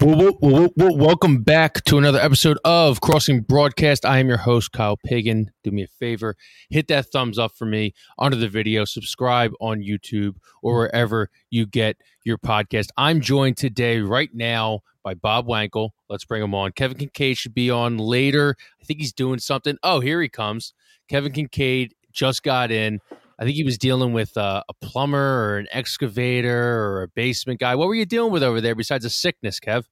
Well, well, well, welcome back to another episode of Crossing Broadcast. I am your host, Kyle Pagan. Do me a favor, hit that thumbs up for me under the video, subscribe on YouTube or wherever you get your podcast. I'm joined today, right now, by Bob Wankel. Let's bring him on. Kevin Kincaid should be on later. I think he's doing something. Oh, here he comes. Kevin Kincaid just got in. I think he was dealing with uh, a plumber or an excavator or a basement guy. What were you dealing with over there besides a sickness, Kev?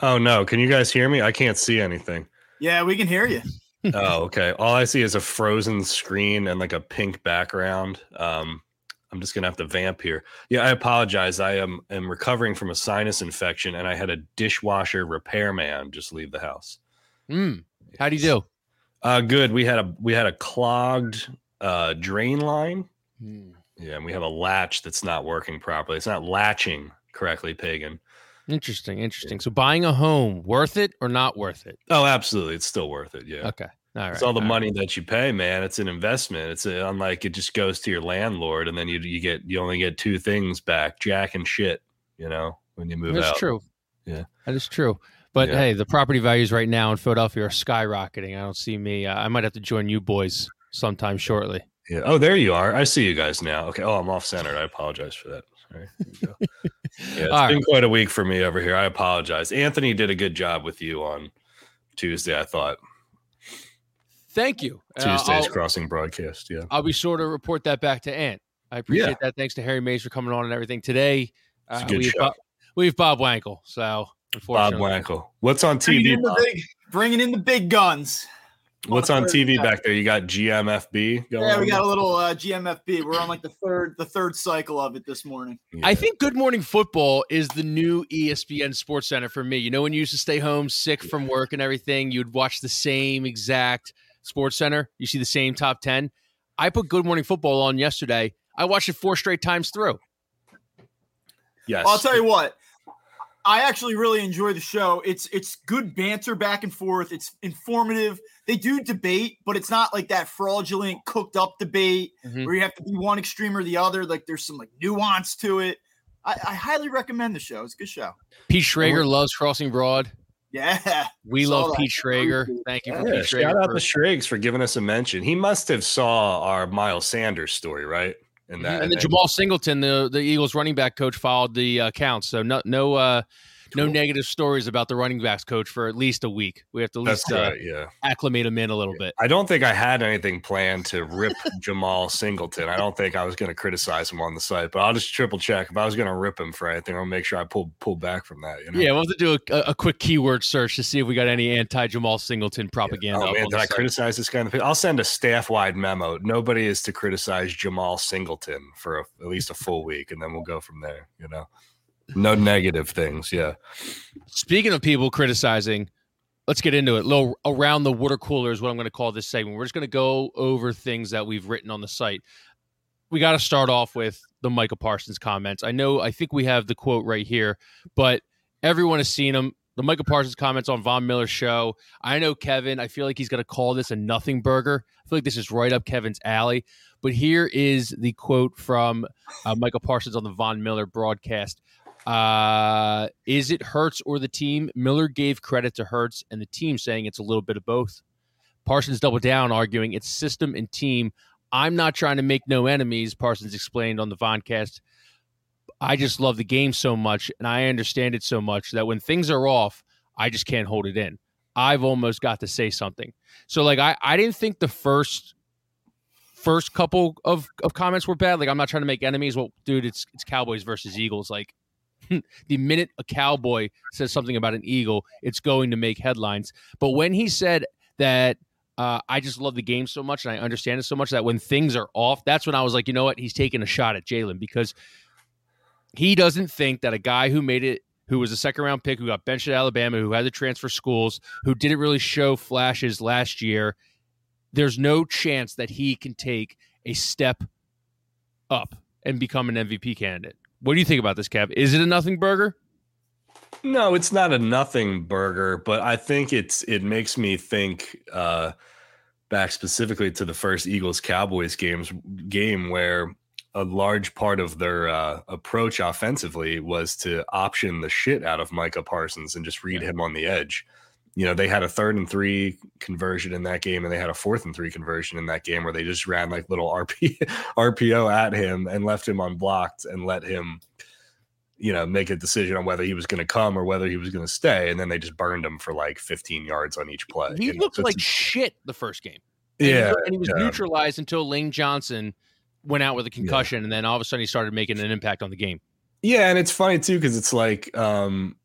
Oh no! Can you guys hear me? I can't see anything. Yeah, we can hear you. oh, okay. All I see is a frozen screen and like a pink background. Um, I'm just gonna have to vamp here. Yeah, I apologize. I am am recovering from a sinus infection, and I had a dishwasher repairman just leave the house. Mm. How do you do? Uh, good. We had a we had a clogged uh, drain line. Mm. Yeah, and we have a latch that's not working properly. It's not latching correctly, pagan. Interesting, interesting. So buying a home, worth it or not worth it? Oh, absolutely. It's still worth it. Yeah. Okay. All right. It's all the all money right. that you pay, man. It's an investment. It's a, unlike it just goes to your landlord, and then you you get you only get two things back: jack and shit. You know, when you move That's out. That's true. Yeah. That is true. But Yeah. hey, the property values right now in Philadelphia are skyrocketing. I don't see me. Uh, I might have to join you boys sometime shortly. Yeah. Oh, there you are. I see you guys now. Okay. Oh, I'm off centered. I apologize for that. Sorry. There you go. Yeah, it's All been quite a week for me over here. I apologize. Anthony did a good job with you on Tuesday. I thought Thank you. Uh, Tuesday's I'll, crossing broadcast. Yeah. I'll be sure to report that back to Ant. I appreciate that. Thanks to Harry Mayes for coming on and everything today. Uh, we, have. Bob, we have Bob Wankel. So Bob Wankel. What's on Bringing TV? in, the big, bringing in the big guns. What's on third TV set. back there? You got GMFB going Yeah, we got a little uh, GMFB. We're on like the third the third cycle of it this morning. Yeah. I think Good Morning Football is the new ESPN Sports Center for me. You know, when you used to stay home sick from work and everything, you'd watch the same exact Sports Center. You see the same top 10. I put Good Morning Football on yesterday. I watched it four straight times through. yes. I'll tell you what. I actually really enjoy the show. It's it's good banter back and forth. It's informative. They do debate, but it's not like that fraudulent cooked up debate Mhm. where you have to be one extreme or the other. Like there's some like nuance to it. I, I highly recommend the show. It's a good show. Pete Schrager loves Crossing Broad. Yeah. We love that. Pete Schrager. Thank you for Yeah, Pete Schrager. shout out for- to Schrags for giving us a mention. He must have saw our Miles Sanders story, right? And that, and then Jemal Singleton, the the Eagles running back coach, followed the uh, count. So no no uh, no negative stories about the running backs coach for at least a week. We have to at least uh. Yeah. acclimate him in a little bit. I don't think I had anything planned to rip Jemal Singleton. I don't think I was going to criticize him on the site, but I'll just triple check. If I was going to rip him for anything, I'll make sure I pull pull back from that. You know? Yeah, we'll have to do a, a quick keyword search to see if we got any anti Jemal Singleton propaganda. Oh man, did I site. criticize this guy? In the, I'll send a staff-wide memo. Nobody is to criticize Jemal Singleton for a, at least a full week, and then we'll go from there. You know, no negative things. Yeah. Speaking of people criticizing, let's get into it. Little around the water cooler is what I'm going to call this segment. We're just going to go over things that we've written on the site. We got to start off with the Michael Parsons comments. I know, I think we have the quote right here, but everyone has seen them. The Michael Parsons comments on Von Miller's show. I know Kevin. I feel like he's going to call this a nothing burger. I feel like this is right up Kevin's alley. But here is the quote from uh, Michael Parsons on the Von Miller broadcast. Uh, is it Hurts or the team? Miller gave credit to Hurts and the team, saying it's a little bit of both. Parsons doubled down, arguing it's system and team. I'm not trying to make no enemies, Parsons explained on the Voncast. I just love the game so much and I understand it so much that when things are off, I just can't hold it in. I've almost got to say something. So like I, I didn't think the first first couple of, of comments were bad. Like I'm not trying to make enemies. Well, dude, it's it's Cowboys versus Eagles. Like the minute a cowboy says something about an eagle, it's going to make headlines. But when he said that uh, I just love the game so much and I understand it so much that when things are off, that's when I was like, you know what? He's taking a shot at Jalen because he doesn't think that a guy who made it, who was a second round pick, who got benched at Alabama, who had to transfer schools, who didn't really show flashes last year, there's no chance that he can take a step up and become an MVP candidate. What do you think about this, Kev? Is it a nothing burger? No, it's not a nothing burger, but I think it's it makes me think uh back specifically to the first Eagles Cowboys games game where a large part of their uh, approach offensively was to option the shit out of Micah Parsons and just read yeah. him on the edge. You know, they had a third and three conversion in that game, and they had a fourth and three conversion in that game where they just ran like little RP, RPO at him and left him unblocked and let him, you know, make a decision on whether he was going to come or whether he was going to stay. And then they just burned him for like 15 yards on each play. He you looked know? so like shit the first game. And yeah. He, and he was yeah. neutralized until Lane Johnson went out with a concussion, yeah. and then all of a sudden he started making an impact on the game. Yeah, and it's funny too because it's like, um,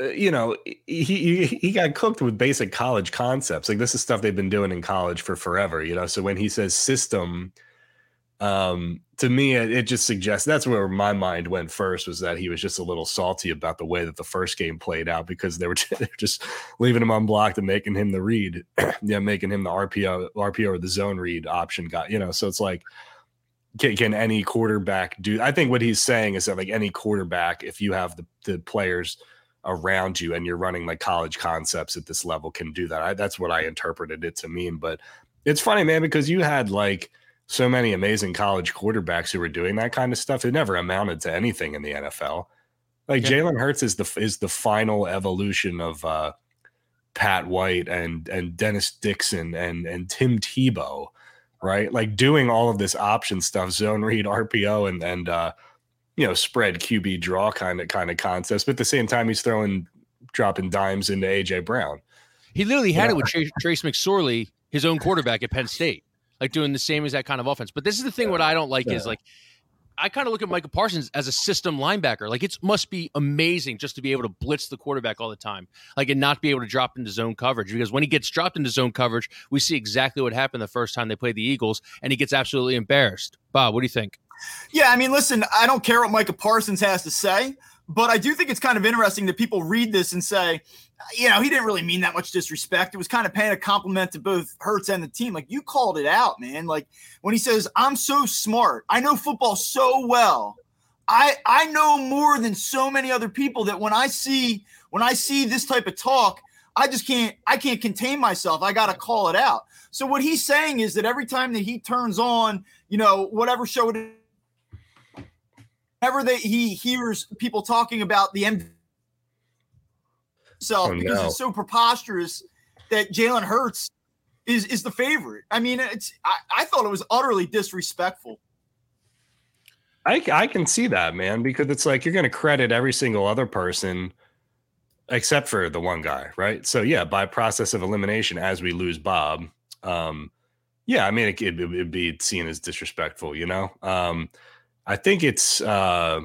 you know, he, he he got cooked with basic college concepts. Like this is stuff they've been doing in college for forever. You know, so when he says system, um, to me it, it just suggests that's where my mind went first was that he was just a little salty about the way that the first game played out because they were, they were just leaving him unblocked and making him the read, yeah, making him the RPO RPO or the zone read option guy. You know, so it's like can, can, any quarterback do i think what he's saying is that like any quarterback if you have the, the players around you and you're running like college concepts at this level can do that I, that's what i interpreted it to mean but it's funny man because you had like so many amazing college quarterbacks who were doing that kind of stuff it never amounted to anything in the nfl like yeah. jalen hurts is the is the final evolution of uh pat white and and dennis dixon and and tim tebow right? Like doing all of this option stuff, zone read, RPO, and and uh, you know spread QB draw kind of kind of concepts. But at the same time, he's throwing dropping dimes into AJ Brown. He literally had yeah. it with Trace, Trace McSorley, his own quarterback at Penn State, like doing the same as that kind of offense. But this is the thing: what I don't like yeah. is like I kind of look at Michael Parsons as a system linebacker. Like it must be amazing just to be able to blitz the quarterback all the time, like and not be able to drop into zone coverage. Because when he gets dropped into zone coverage, we see exactly what happened the first time they played the Eagles, and he gets absolutely embarrassed. Bob, what do you think? Yeah, I mean, listen, I don't care what Micah Parsons has to say. But I do think it's kind of interesting that people read this and say, you know, he didn't really mean that much disrespect. It was kind of paying a compliment to both Hurts and the team. Like you called it out, man. Like when he says, "I'm so smart. I know football so well. I I know more than so many other people that when I see when I see this type of talk, I just can't I can't contain myself. I got to call it out." So what he's saying is that every time that he turns on, you know, whatever show it whenever they, he hears people talking about the MVP himself oh, because no. it's so preposterous that Jalen Hurts is is the favorite. I mean, it's I, I thought it was utterly disrespectful. I, I can see that, man, because it's like you're going to credit every single other person except for the one guy, right? So, yeah, by process of elimination, as we lose Bob, um, yeah, I mean, it, it, it'd be seen as disrespectful, you know? Um, I think it's uh,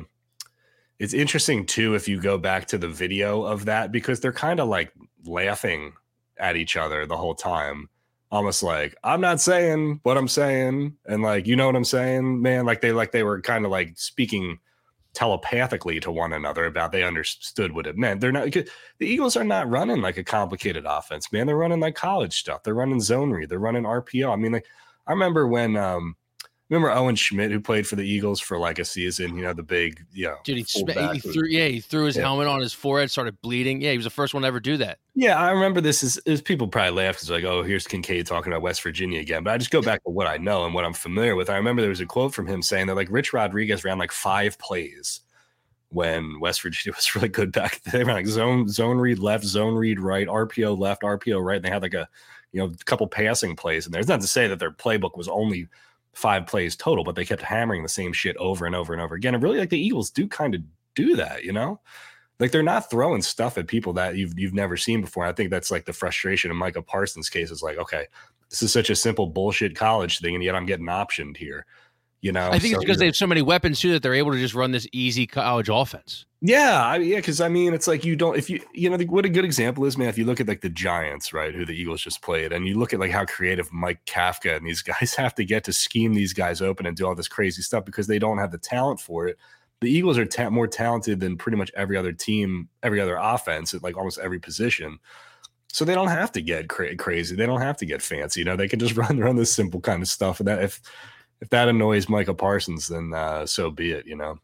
it's interesting too if you go back to the video of that because they're kind of like laughing at each other the whole time. Almost like i'm not saying what i'm saying and like you know what i'm saying man? Like they like they were kind of like speaking telepathically to one another about they understood what it meant. They're not the eagles are not running like a complicated offense man. They're running like college stuff. They're running zone read. They're running rpo i mean like i remember when um Remember Owen Schmidt, who played for the Eagles for like a season? You know, the big, you know, Dude, he, he threw, yeah, he threw his yeah. helmet on his forehead, started bleeding. Yeah, he was the first one to ever do that. Yeah, I remember this. Is, is people probably laugh because like, oh, here's Kincaid talking about West Virginia again. But I just go back to what I know and what I'm familiar with. I remember there was a quote from him saying that like Rich Rodriguez ran like five plays when West Virginia was really good back. They ran like zone zone read left, zone read right, RPO left, RPO right. And they had like a you know a couple passing plays. And there's not to say that their playbook was only five plays total, but they kept hammering the same shit over and over and over again. And really, like the Eagles do kind of do that, you know? Like they're not throwing stuff at people that you've you've never seen before. I think that's like the frustration in Micah Parsons' case is like, okay, this is such a simple bullshit college thing, and yet I'm getting optioned here. You know, I think so it's because they have so many weapons too that they're able to just run this easy college offense. Yeah, I, yeah, because I mean, it's like you don't if you you know what a good example is, man. If you look at like the Giants, right, who the Eagles just played, and you look at like how creative Mike Kafka and these guys have to get to scheme these guys open and do all this crazy stuff because they don't have the talent for it. The Eagles are ta- more talented than pretty much every other team, every other offense at like almost every position. So they don't have to get cra- crazy. They don't have to get fancy. You know, they can just run run this simple kind of stuff. And that if if that annoys Micah Parsons, then uh, so be it. You know.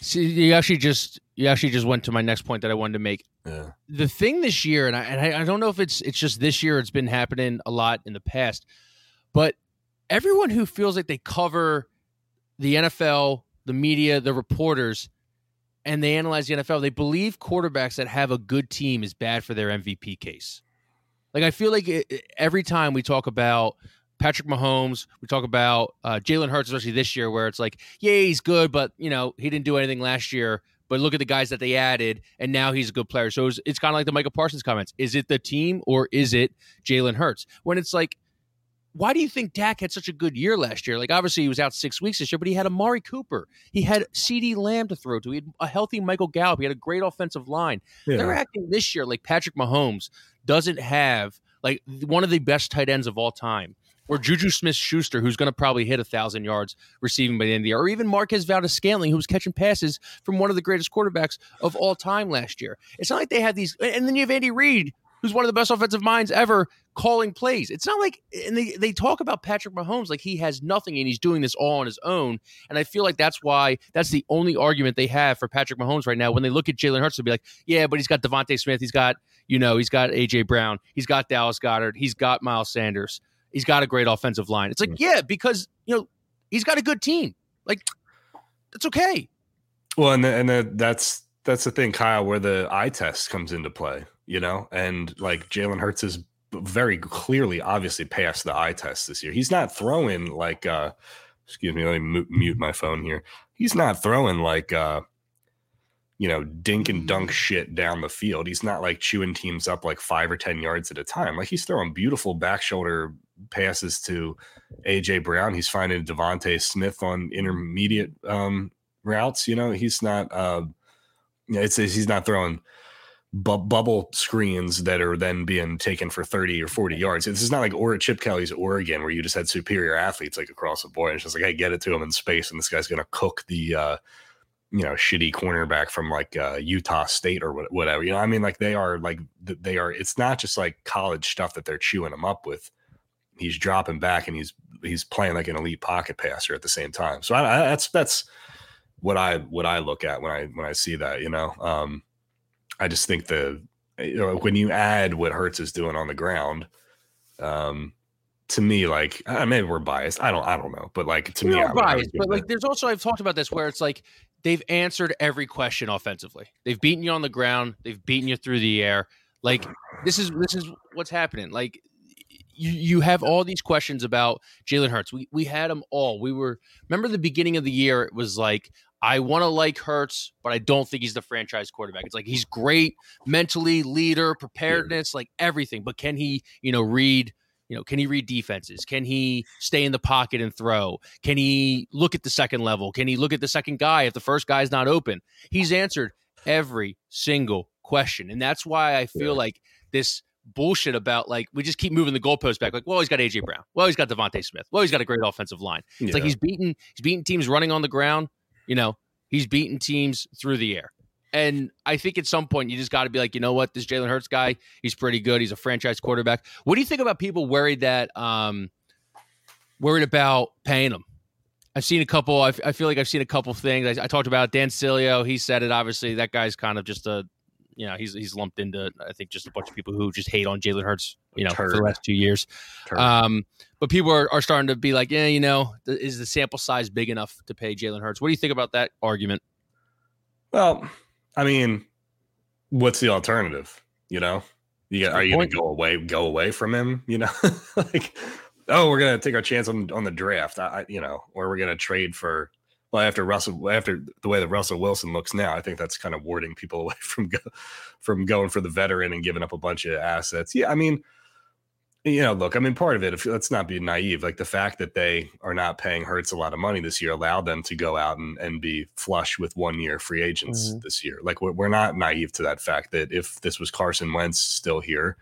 See, you actually just you actually just went to my next point that I wanted to make. Yeah. The thing this year, and I and I, I don't know if it's it's just this year. It's been happening a lot in the past, but everyone who feels like they cover the NFL, the media, the reporters, and they analyze the NFL, they believe quarterbacks that have a good team is bad for their MVP case. Like I feel like it, every time we talk about Patrick Mahomes, we talk about uh, Jalen Hurts, especially this year, where it's like, yeah, he's good, but you know he didn't do anything last year. But look at the guys that they added, and now he's a good player. So it's, it's kind of like the Michael Parsons comments: is it the team or is it Jalen Hurts? When it's like, why do you think Dak had such a good year last year? Like, obviously, he was out six weeks this year, but he had Amari Cooper. He had CeeDee Lamb to throw to. He had a healthy Michael Gallup. He had a great offensive line. Yeah. They're acting this year like Patrick Mahomes doesn't have like one of the best tight ends of all time or Juju Smith Schuster, who's going to probably hit a thousand yards receiving by the end of the year, or even Marquez Valdes-Scantling, who was catching passes from one of the greatest quarterbacks of all time last year. It's not like they had these, and then you have Andy Reid, who's one of the best offensive minds ever, calling plays. It's not like, and they, they talk about Patrick Mahomes like he has nothing and he's doing this all on his own. And I feel like that's why that's the only argument they have for Patrick Mahomes right now. When they look at Jalen Hurts, they'll be like, yeah, but he's got DeVonta Smith, he's got, you know, he's got AJ Brown, he's got Dallas Goedert. he's got Miles Sanders. He's got a great offensive line. It's like, mm. yeah, because you know he's got a good team. Like, it's okay. Well, and the, and the, that's that's the thing, Kyle, where the eye test comes into play. You know, and like Jalen Hurts is very clearly, obviously, passed the eye test this year. He's not throwing like, uh excuse me, let me mute my phone here. He's not throwing like. uh you know, dink and dunk mm. shit down the field. He's not like chewing teams up like five or 10 yards at a time. Like he's throwing beautiful back shoulder passes to AJ Brown. He's finding DeVonta Smith on intermediate um, routes. You know, he's not. Uh, it's he's not throwing bu- bubble screens that are then being taken for thirty or forty yards. This is not like or Chip Kelly's Oregon where you just had superior athletes like across the board. It's just like, hey, get it to him in space, and this guy's going to cook the. Uh, you know, shitty cornerback from like uh, Utah State or whatever. You know, I mean, like they are like they are. It's not just like college stuff that they're chewing them up with he's dropping back and he's he's playing like an elite pocket passer at the same time. So I, I, that's that's what I what I look at when I when I see that. You know, um, I just think the you know when you add what Hurts is doing on the ground, um, to me, like uh, maybe we're biased. I don't I don't know, but like to We're me, biased. But like, there's also I've talked about this where it's like they've answered every question offensively. They've beaten you on the ground. They've beaten you through the air. Like this is this is what's happening. Like you, you have all these questions about Jalen Hurts. We we had them all. We were remember the beginning of the year. It was like I want to like Hurts, but I don't think he's the franchise quarterback. It's like he's great mentally, leader, preparedness, like everything. But can he, you know, read? You know, can he read defenses? Can he stay in the pocket and throw? Can he look at the second level? Can he look at the second guy if the first guy's not open? He's answered every single question, and that's why I feel yeah. like this bullshit about like we just keep moving the goalpost back. Like, well, he's got AJ Brown. Well, he's got DeVonta Smith. Well, he's got a great offensive line. It's yeah. like he's beating he's beating teams running on the ground. You know, he's beating teams through the air. And I think at some point you just got to be like, you know what, this Jalen Hurts guy, he's pretty good. He's a franchise quarterback. What do you think about people worried that um worried about paying him? I've seen a couple. I, feel like I've seen a couple things. I, I talked about Dan Sileo. He said it. Obviously, that guy's kind of just a you know, he's he's lumped into I think just a bunch of people who just hate on Jalen Hurts, you know, Turd. for the last two years. Um, but people are, are starting to be like, yeah, you know, th- is the sample size big enough to pay Jalen Hurts? What do you think about that argument? Well, I mean, what's the alternative? You know, you got, are you going to go away go away from him? You know, like oh, we're going to take our chance on on the draft. I, you know, or we're going to trade for well, after Russell, after the way that Russell Wilson looks now, I think that's kind of warding people away from go, from going for the veteran and giving up a bunch of assets. Yeah, I mean, you know, look, I mean, part of it, if let's not be naive, like the fact that they are not paying Hurts a lot of money this year allowed them to go out and, and be flush with one year free agents mm-hmm. this year. Like we're, we're not naive to that fact that if this was Carson Wentz still here,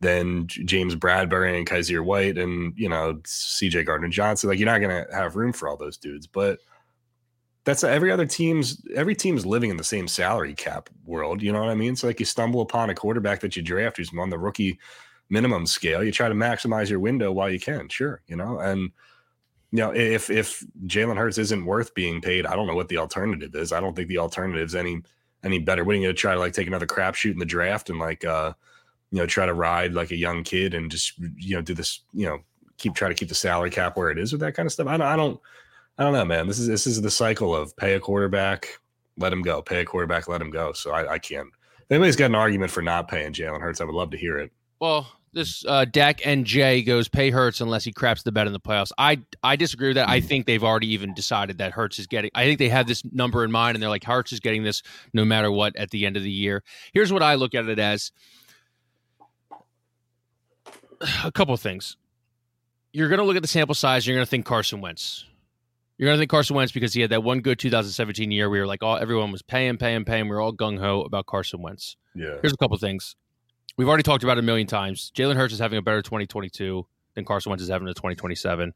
then James Bradberry and Kyzir White and you know CJ Gardner Johnson, like you're not gonna have room for all those dudes. But that's every other team's every team's living in the same salary cap world. You know what I mean? So like you stumble upon a quarterback that you draft who's on the rookie minimum scale, you try to maximize your window while you can. Sure, you know, and you know if if Jalen Hurts isn't worth being paid, I don't know what the alternative is. I don't think the alternative is any any better. Are you to try to like take another crapshoot in the draft and like uh you know try to ride like a young kid and just you know do this you know keep try to keep the salary cap where it is with that kind of stuff? I don't I don't I don't know, man. This is this is the cycle of pay a quarterback, let him go. Pay a quarterback, let him go. So I, I can't. If anybody's got an argument for not paying Jalen Hurts, I would love to hear it. Well, this uh, Dak Jay goes pay Hurts unless he craps the bed in the playoffs. I I disagree with that. I think they've already even decided that Hurts is getting. I think they have this number in mind, and they're like Hurts is getting this no matter what at the end of the year. Here's what I look at it as: a couple of things. You're going to look at the sample size. You're going to think Carson Wentz. You're going to think Carson Wentz because he had that one good 2017 year. We were like, all everyone was paying, paying, paying. We were all gung ho about Carson Wentz. Yeah. Here's a couple of things. We've already talked about it a million times. Jalen Hurts is having a better 2022 than Carson Wentz is having a 2027.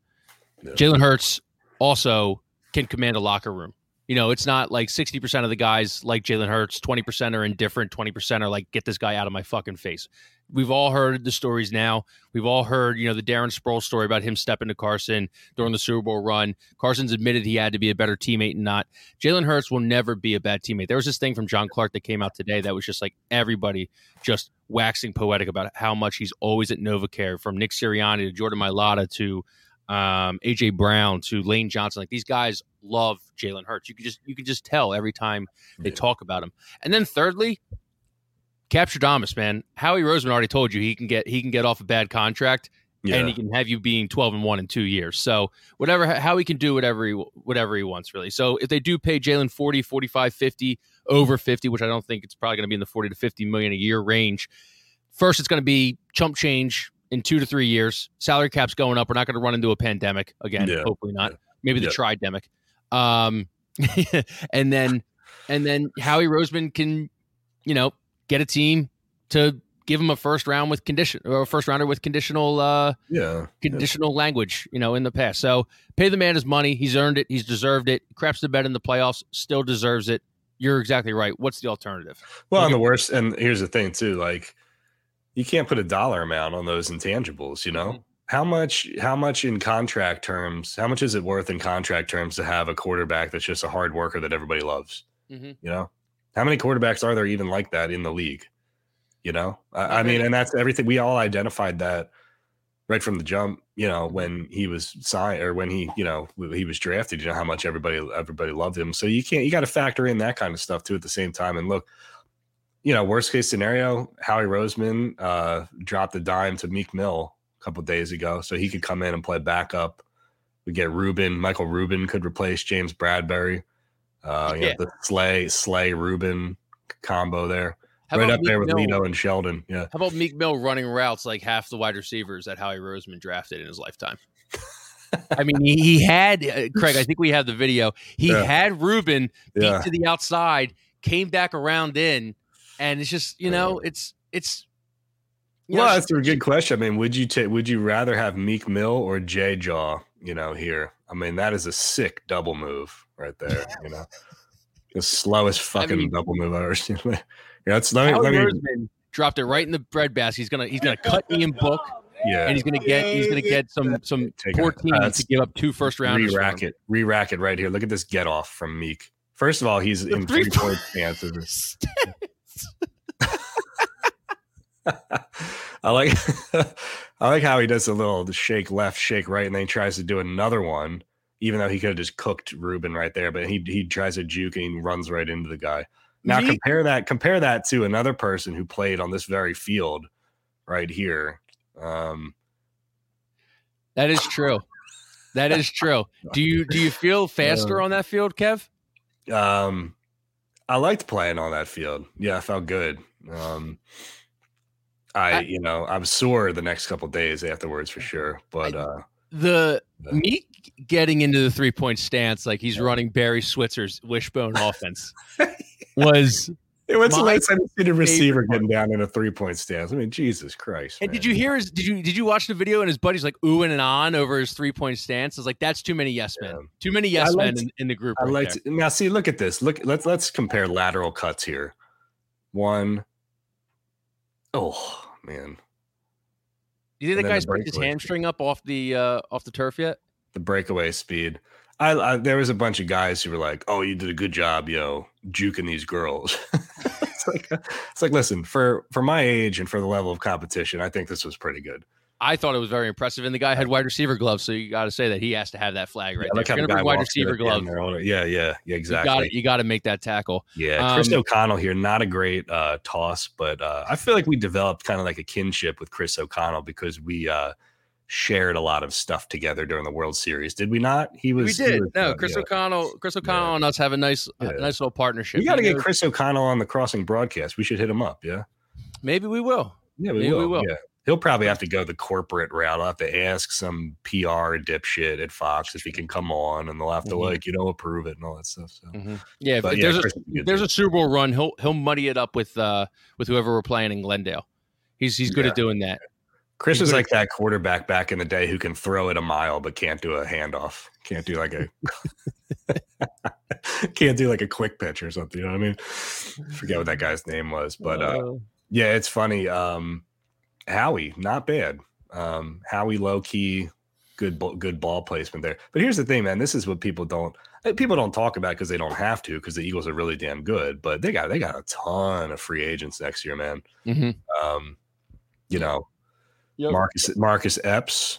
Yeah. Jalen Hurts also can command a locker room. You know, it's not like 60% of the guys like Jalen Hurts, 20% are indifferent, 20% are like, get this guy out of my fucking face. We've all heard the stories now. We've all heard, you know, the Darren Sproles story about him stepping to Carson during the Super Bowl run. Carson's admitted he had to be a better teammate and not. Jalen Hurts will never be a bad teammate. There was this thing from John Clark that came out today that was just like everybody just waxing poetic about how much he's always at NovaCare, from Nick Sirianni to Jordan Mailata to um, AJ Brown to Lane Johnson. Like these guys love Jalen Hurts. You can just you can just tell every time they Yeah. talk about him. And then thirdly, Capture Damas, man. Howie Roseman already told you he can get he can get off a bad contract Yeah. and he can have you being 12 and 1 in 2 years. So, whatever how he can do whatever he whatever he wants really. So, if they do pay Jalen 40, 45, 50, over 50, which I don't think it's probably going to be in the 40 to 50 million a year range. First, it's going to be chump change in 2 to 3 years. Salary cap's going up. We're not going to run into a pandemic again, Yeah. hopefully not. Maybe the Yeah. tridemic. Um and then and then Howie Roseman can, you know, get a team to give him a first round with condition or a first rounder with conditional uh yeah. conditional language, you know, in the past. So pay the man his money. He's earned it. He's deserved it. Craps the bed in the playoffs. Still deserves it. You're exactly right. What's the alternative? Well, and the worst, and here's the thing too, like you can't put a dollar amount on those intangibles, you know? Mhm. How much how much in contract terms, how much is it worth in contract terms to have a quarterback that's just a hard worker that everybody loves? Mhm. You know? How many quarterbacks are there even like that in the league? You know? I, I mean, and that's everything we all identified that right from the jump, you know, when he was signed or when he, you know, he was drafted, you know how much everybody everybody loved him. So you can't you got to factor in that kind of stuff too at the same time. And look, you know, worst case scenario, Howie Roseman uh dropped a dime to Meek Mill a couple days ago, so he could come in and play backup. We get Rubin, Michael Rubin could replace James Bradberry. Uh, you know, Yeah. the Slay Slay Rubin combo there, How right up there with Mill- Lito and Sheldon. Yeah, How about Meek Mill running routes like half the wide receivers that Howie Roseman drafted in his lifetime? I mean, he, he had uh, Craig. I think we have the video. He Yeah. had Rubin beat yeah. to the outside, came back around in, and it's just you know, it's it's. know, well, it's that's a good question. I mean, would you take? Would you rather have Meek Mill or Jay Jaw? You know, here. I mean, that is a sick double move right there. You know, the slowest fucking mean- double move I've ever seen. yeah, that's let me, Howie let me Roseman dropped it right in the bread basket. He's gonna he's gonna cut Ian Book, yeah. and he's gonna get he's gonna get some some Take poor a- team uh, to give up two first rounders. for re-rack it, re-rack it right here. Look at this get off from Meek. First of all, he's The in three three point stances. I like I like how he does a little shake left, shake right, and then he tries to do another one, even though he could have just cooked Rubin right there. But he he tries to juke and he runs right into the guy. Now Meek- compare that compare that to another person who played on this very field right here. Um, That is true. That is true. Do you do you feel faster on that field, Kev? um, I liked playing on that field. Yeah, I felt good. Um, I, I- you know, I was sore the next couple days afterwards for sure. But uh, The me getting into the three point stance like he's running Barry Switzer's wishbone offense was. it was the last time you a receiver favorite getting down in a three point stance? I mean, Jesus Christ. And did you hear his? Did you did you watch the video and his buddy's like oohing and on over his three point stance? I was like, that's too many yes men. Yeah. Too many yes men liked- in, in the group. I right like to, now see, look at this. Look, let's let's compare lateral cuts here. One, oh man, you think that guy's the picked his hamstring up off the uh off the turf yet? the breakaway speed. I, I there was a bunch of guys who were like, "Oh, you did a good job, yo, juking these girls." it's like it's like listen for for my age and for the level of competition, I think this was pretty good. I thought it was very impressive, and the guy had wide receiver gloves, so you got to say that he has to have that flag right Yeah, there. like how If the you're gonna guy wide receiver gloves. there on it. Yeah, yeah, yeah, exactly. You got to make that tackle. Yeah, Chris Um, O'Connell here, not a great uh, toss, but uh, I feel like we developed kind of like a kinship with Chris O'Connell because we uh, shared a lot of stuff together during the World Series. Did we not? He was. we he did. was, No, uh, Chris yeah. O'Connell, Chris O'Connell and us have a nice, Yeah. nice little partnership. We got to get Chris O'Connell on the Crossing broadcast. We should hit him up. Yeah, Maybe we will. yeah, we Maybe will. we will. Yeah. He'll probably have to go the corporate route. I'll have to ask some PR dipshit at Fox if he can come on, and they'll have to Mhm. like you know approve it and all that stuff. So, Yeah, if, But if yeah, there's a Chris there's a Super Bowl run, he'll he'll muddy it up with uh with whoever we're playing in Glendale. He's he's good Yeah. at doing that. Chris He's is like that quarterback back in the day who can throw it a mile but can't do a handoff. Can't do like a can't do like a quick pitch or something. You know what I mean? Forget what that guy's name was, but uh, yeah, it's funny. Um, Howie, not bad. Um, Howie, low key, good good ball placement there. But here's the thing, man. This is what people don't uh, people don't talk about because they don't have to because the Eagles are really damn good. But they got they got a ton of free agents next year, man. Mhm. Um, you know, Yep. Marcus Marcus Epps,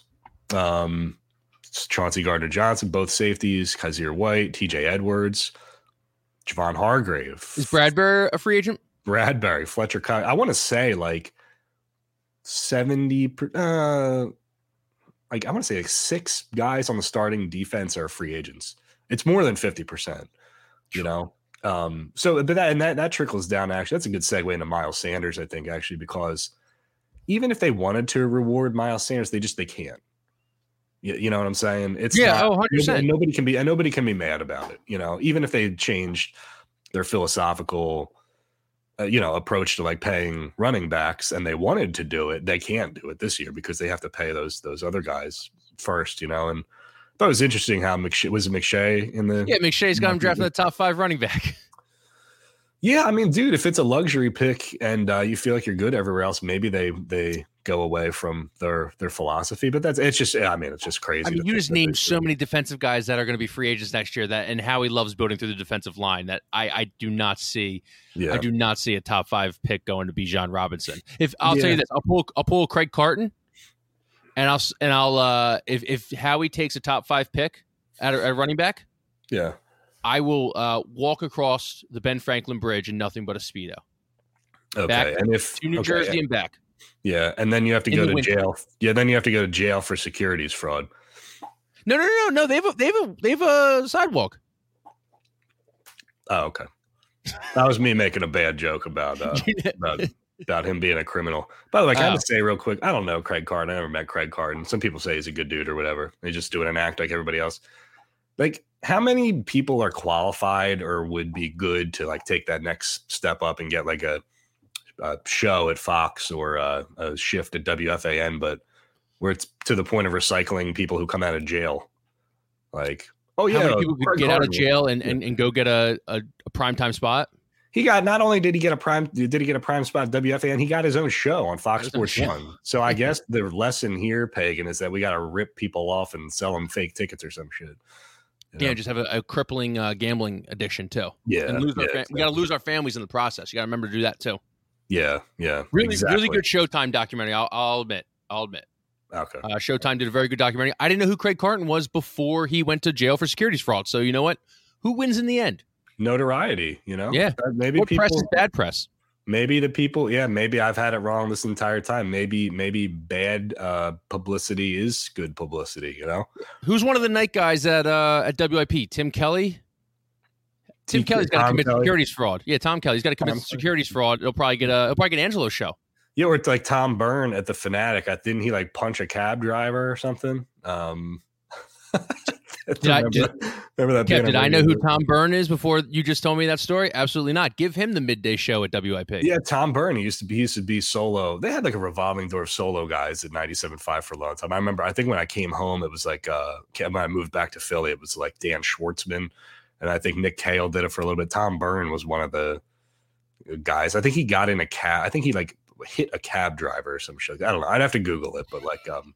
um, Chauncey Gardner Johnson, both safeties, Kyzir White, T.J. Edwards, Javon Hargrave, Is Bradberry a free agent? Bradberry, Fletcher. I want to say like seventy. per- Uh, like I want to say like six guys on the starting defense are free agents. It's more than fifty percent. You know. Um, so but that and that that trickles down actually. That's a good segue into Miles Sanders, I think, actually, because even if they wanted to reward Miles Sanders, they just they can't. You, you know what I'm saying? It's Yeah, not- oh, 100%. and nobody can be and nobody can be mad about it. You know, even if they changed their philosophical, uh, you know, approach to like paying running backs, and they wanted to do it, they can't do it this year because they have to pay those those other guys first. You know, and I thought it was interesting how McShay was it McShay in the Yeah, McShay's got him drafted the top five running back. Yeah, I mean, dude, if it's a luxury pick and uh, you feel like you're good everywhere else, maybe they they go away from their their philosophy. But that's it's just I mean, it's just crazy. I mean, you just named so many defensive guys that are going to be free agents next year. That and how he loves building through the defensive line. That I I do not see. Yeah, I do not see a top five pick going to Bijan Robinson. If I'll tell you this, I'll pull I'll pull Craig Carton, and I'll and I'll uh if if Howie takes a top five pick at a, at running back, yeah. I will uh walk across the Ben Franklin Bridge in nothing but a speedo Okay, Back and if to New okay, Jersey and back. yeah, and then you have to In go to winter. jail. Yeah, then you have to go to jail for securities fraud. No, no, no, no. They have a they have a they have a sidewalk. Oh, okay. That was me making a bad joke about uh, about, about him being a criminal. By the way, can I Oh. just say real quick? I don't know Craig Carton. I never met Craig Carton. Some people say he's a good dude or whatever. They just doing an act like everybody else. Like, how many people are qualified or would be good to like take that next step up and get like a, a show at Fox or a, a shift at WFAN, but where it's to the point of recycling people who come out of jail? Like, oh yeah, How many people could get out of jail and, and, and go get a, a, a prime time spot? He got not only did he get a prime did he get a prime spot at WFAN, he got his own show on Fox Sports. One. So I guess the lesson here, Pagan, is that we got to rip people off and sell them fake tickets or some shit. You Yeah, just have a, a crippling uh, gambling addiction too. yeah, and lose yeah, our fam- we got to lose our families in the process. You got to remember to do that too. yeah, yeah. Really, exactly. really good Showtime documentary. I'll, I'll admit. I'll admit. Okay, Uh, Showtime did a very good documentary. I didn't know who Craig Carton was before he went to jail for securities fraud. So you know what? Who wins in the end? notoriety. You know, Yeah. Uh, maybe what people. press is bad press? Maybe the people. Yeah, maybe I've had it wrong this entire time. Maybe maybe bad uh, publicity is good publicity. You know. Who's one of the night guys at uh, at WIP? Tim Kelly. Tim T- Kelly's got to commit Kelly? securities fraud. Yeah, Tom Kelly's got to commit Tom Kelly. securities fraud. He'll probably get a. He'll probably get Angelo's show. Yeah, or it's like Tom Byrne at the Fanatic. I didn't he like punch a cab driver or something? Um, Did I- remember, remember that? Kev, did I know who Tom Byrne is before you just told me that story? Absolutely not. Give him the midday show at WIP. Yeah, Tom Byrne. He used to be. He used to be solo. They had like a revolving door of solo guys at 97.5 for a long time. I remember. I think when I came home, it was like uh when I moved back to Philly, it was like Dan Schwartzman, and I think Nick Cale did it for a little bit. Tom Byrne was one of the guys. I think he got in a cab. I think he like hit a cab driver or some shit. I don't know. I'd have to Google it, but like um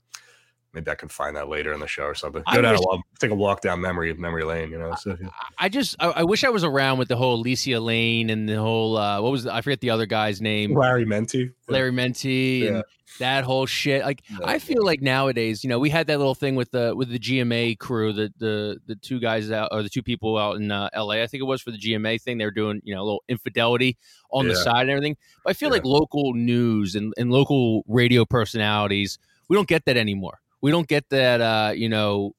maybe I can find that later in the show or something. I Go down, wish- walk, take a walk down memory memory lane. You know, so, yeah. I just I, I wish I was around with the whole Alycia Lane and the whole uh what was the, I forget the other guy's name Larry Mendte. Larry Mendte Yeah. and that whole shit. Like Yeah. I feel like nowadays, you know, we had that little thing with the with the GMA crew, the the the two guys out or the two people out in uh, LA. I think it was for the GMA thing. They were doing you know a little infidelity on the side and everything. But I feel like local news and, and local radio personalities, we don't get that anymore. We don't get that uh, you know,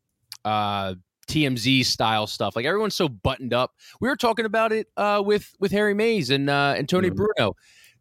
uh TMZ style stuff. Like everyone's so buttoned up. We were talking about it uh, with with Harry Mayes and uh, and Tony Mhm. Bruno.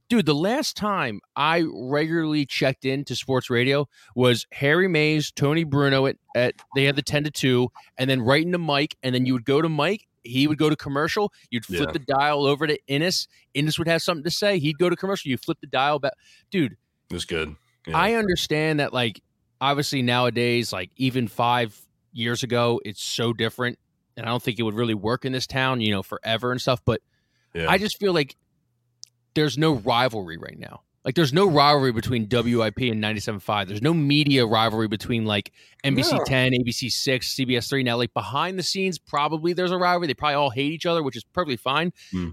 Dude, the last time I regularly checked into sports radio was Harry Mayes, Tony Bruno at, at they had the 10 to 2, and then right into Mike, and then you would go to Mike, he would go to commercial, you'd flip Yeah. the dial over to Innes, Innes would have something to say, he'd go to commercial, you flip the dial back. Dude, It was good. Yeah. I understand that like obviously nowadays, like even five years ago, it's so different. And I don't think it would really work in this town, you know, forever and stuff. But yeah. I just feel like there's no rivalry right now. Like there's no rivalry between WIP and 97.5. There's no media rivalry between like NBC No. 10, ABC 6, CBS 3. Now, like behind the scenes, probably there's a rivalry. They probably all hate each other, which is perfectly fine. Hmm.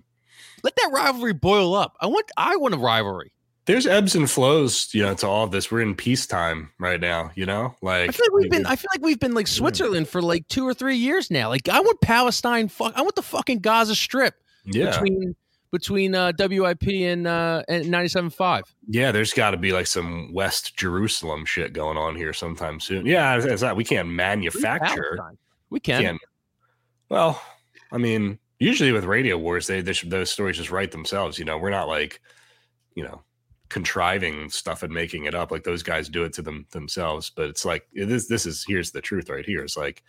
Let that rivalry boil up. I want I want a rivalry. There's ebbs and flows, you know, to all of this. We're in peacetime right now, you know? Like I feel like we've been I feel like we've been like Switzerland for like two or three years now. Like I want Palestine fuck I want the fucking Gaza strip yeah. between between uh, WIP and uh and 97.5. Yeah, there's got to be like some West Jerusalem shit going on here sometime soon. Yeah, it's, it's not. We can't manufacture. We can. Can. Well, I mean, usually with radio wars, they, they should- those stories just write themselves. You know, we're not like, you know, contriving stuff and making it up. Like those guys do it to them themselves. But it's like this. This is here's the truth right here. It's like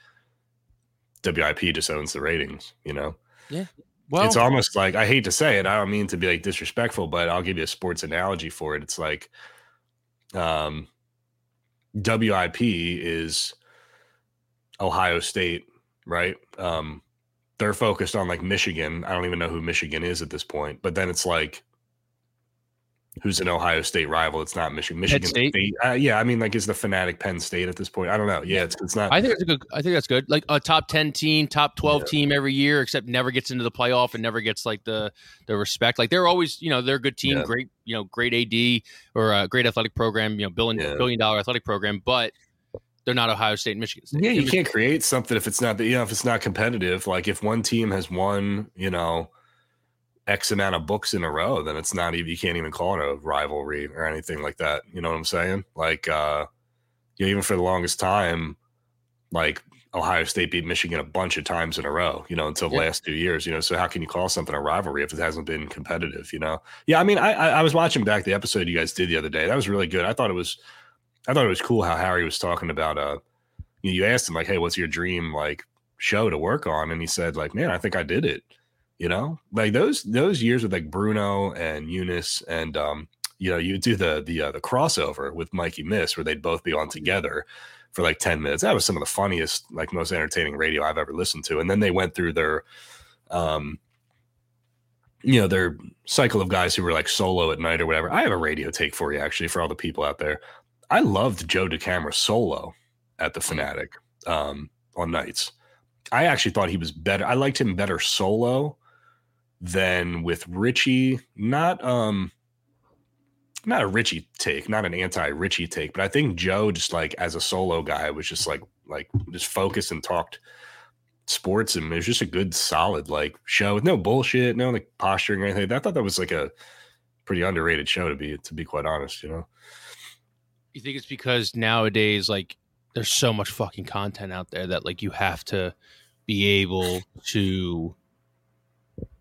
WIP just owns the ratings. You know, Yeah. Well, it's almost like I hate to say it. I don't mean to be like disrespectful, but I'll give you a sports analogy for it. It's like, um, WIP is Ohio State, right? Um, they're focused on like Michigan. I don't even know who Michigan is at this point, but then it's like, who's an Ohio State rival? It's not Michigan. Michigan State? Uh, yeah, I mean, like, is the fanatic Penn State at this point? I don't know. Yeah, it's it's not. I think it's a good. I think that's good. Like a top ten team, top twelve team every year, except never gets into the playoff and never gets like the the respect. Like they're always, you know, they're a good team, Yeah. great, you know, great AD or a great athletic program, you know, billion Yeah. billion dollar athletic program, but they're not Ohio State and Michigan State. Yeah, you can't create something if it's not the you know if it's not competitive. Like if one team has won, you know, X amount of books in a row, then it's not even you can't even call it a rivalry or anything like that. You know what I'm saying? Like uh you know, even for the longest time, like Ohio State beat Michigan a bunch of times in a row, you know, until the Yeah. last two years, you know. So how can you call something a rivalry if it hasn't been competitive, you know? Yeah, I mean, I I, was watching back the episode you guys did the other day. That was really good. I thought it was I thought it was cool how Harry was talking about uh you, you asked him like, "Hey, what's your dream like show to work on?" And he said like, "Man, I think I did it." You know, like those those years with like Bruno and Eunice and um, you know, you do the the uh, the crossover with Mikey Miss where they'd both be on together for like 10 minutes. That was some of the funniest, like most entertaining radio I've ever listened to. And then they went through their um you know, their cycle of guys who were like solo at night or whatever. I have a radio take for you actually for all the people out there. I loved Joe DeCamara solo at the Fanatic um, on nights. I actually thought he was better. I liked him better solo than with Richie. Not um, not a Richie take, not an anti Richie take, but I think Joe just like as a solo guy was just like like just focused and talked sports and it was just a good solid like show with no bullshit, no like posturing or anything. I thought that was like a pretty underrated show to be to be quite honest, you know. You think it's because nowadays, like, there's so much fucking content out there that like you have to be able to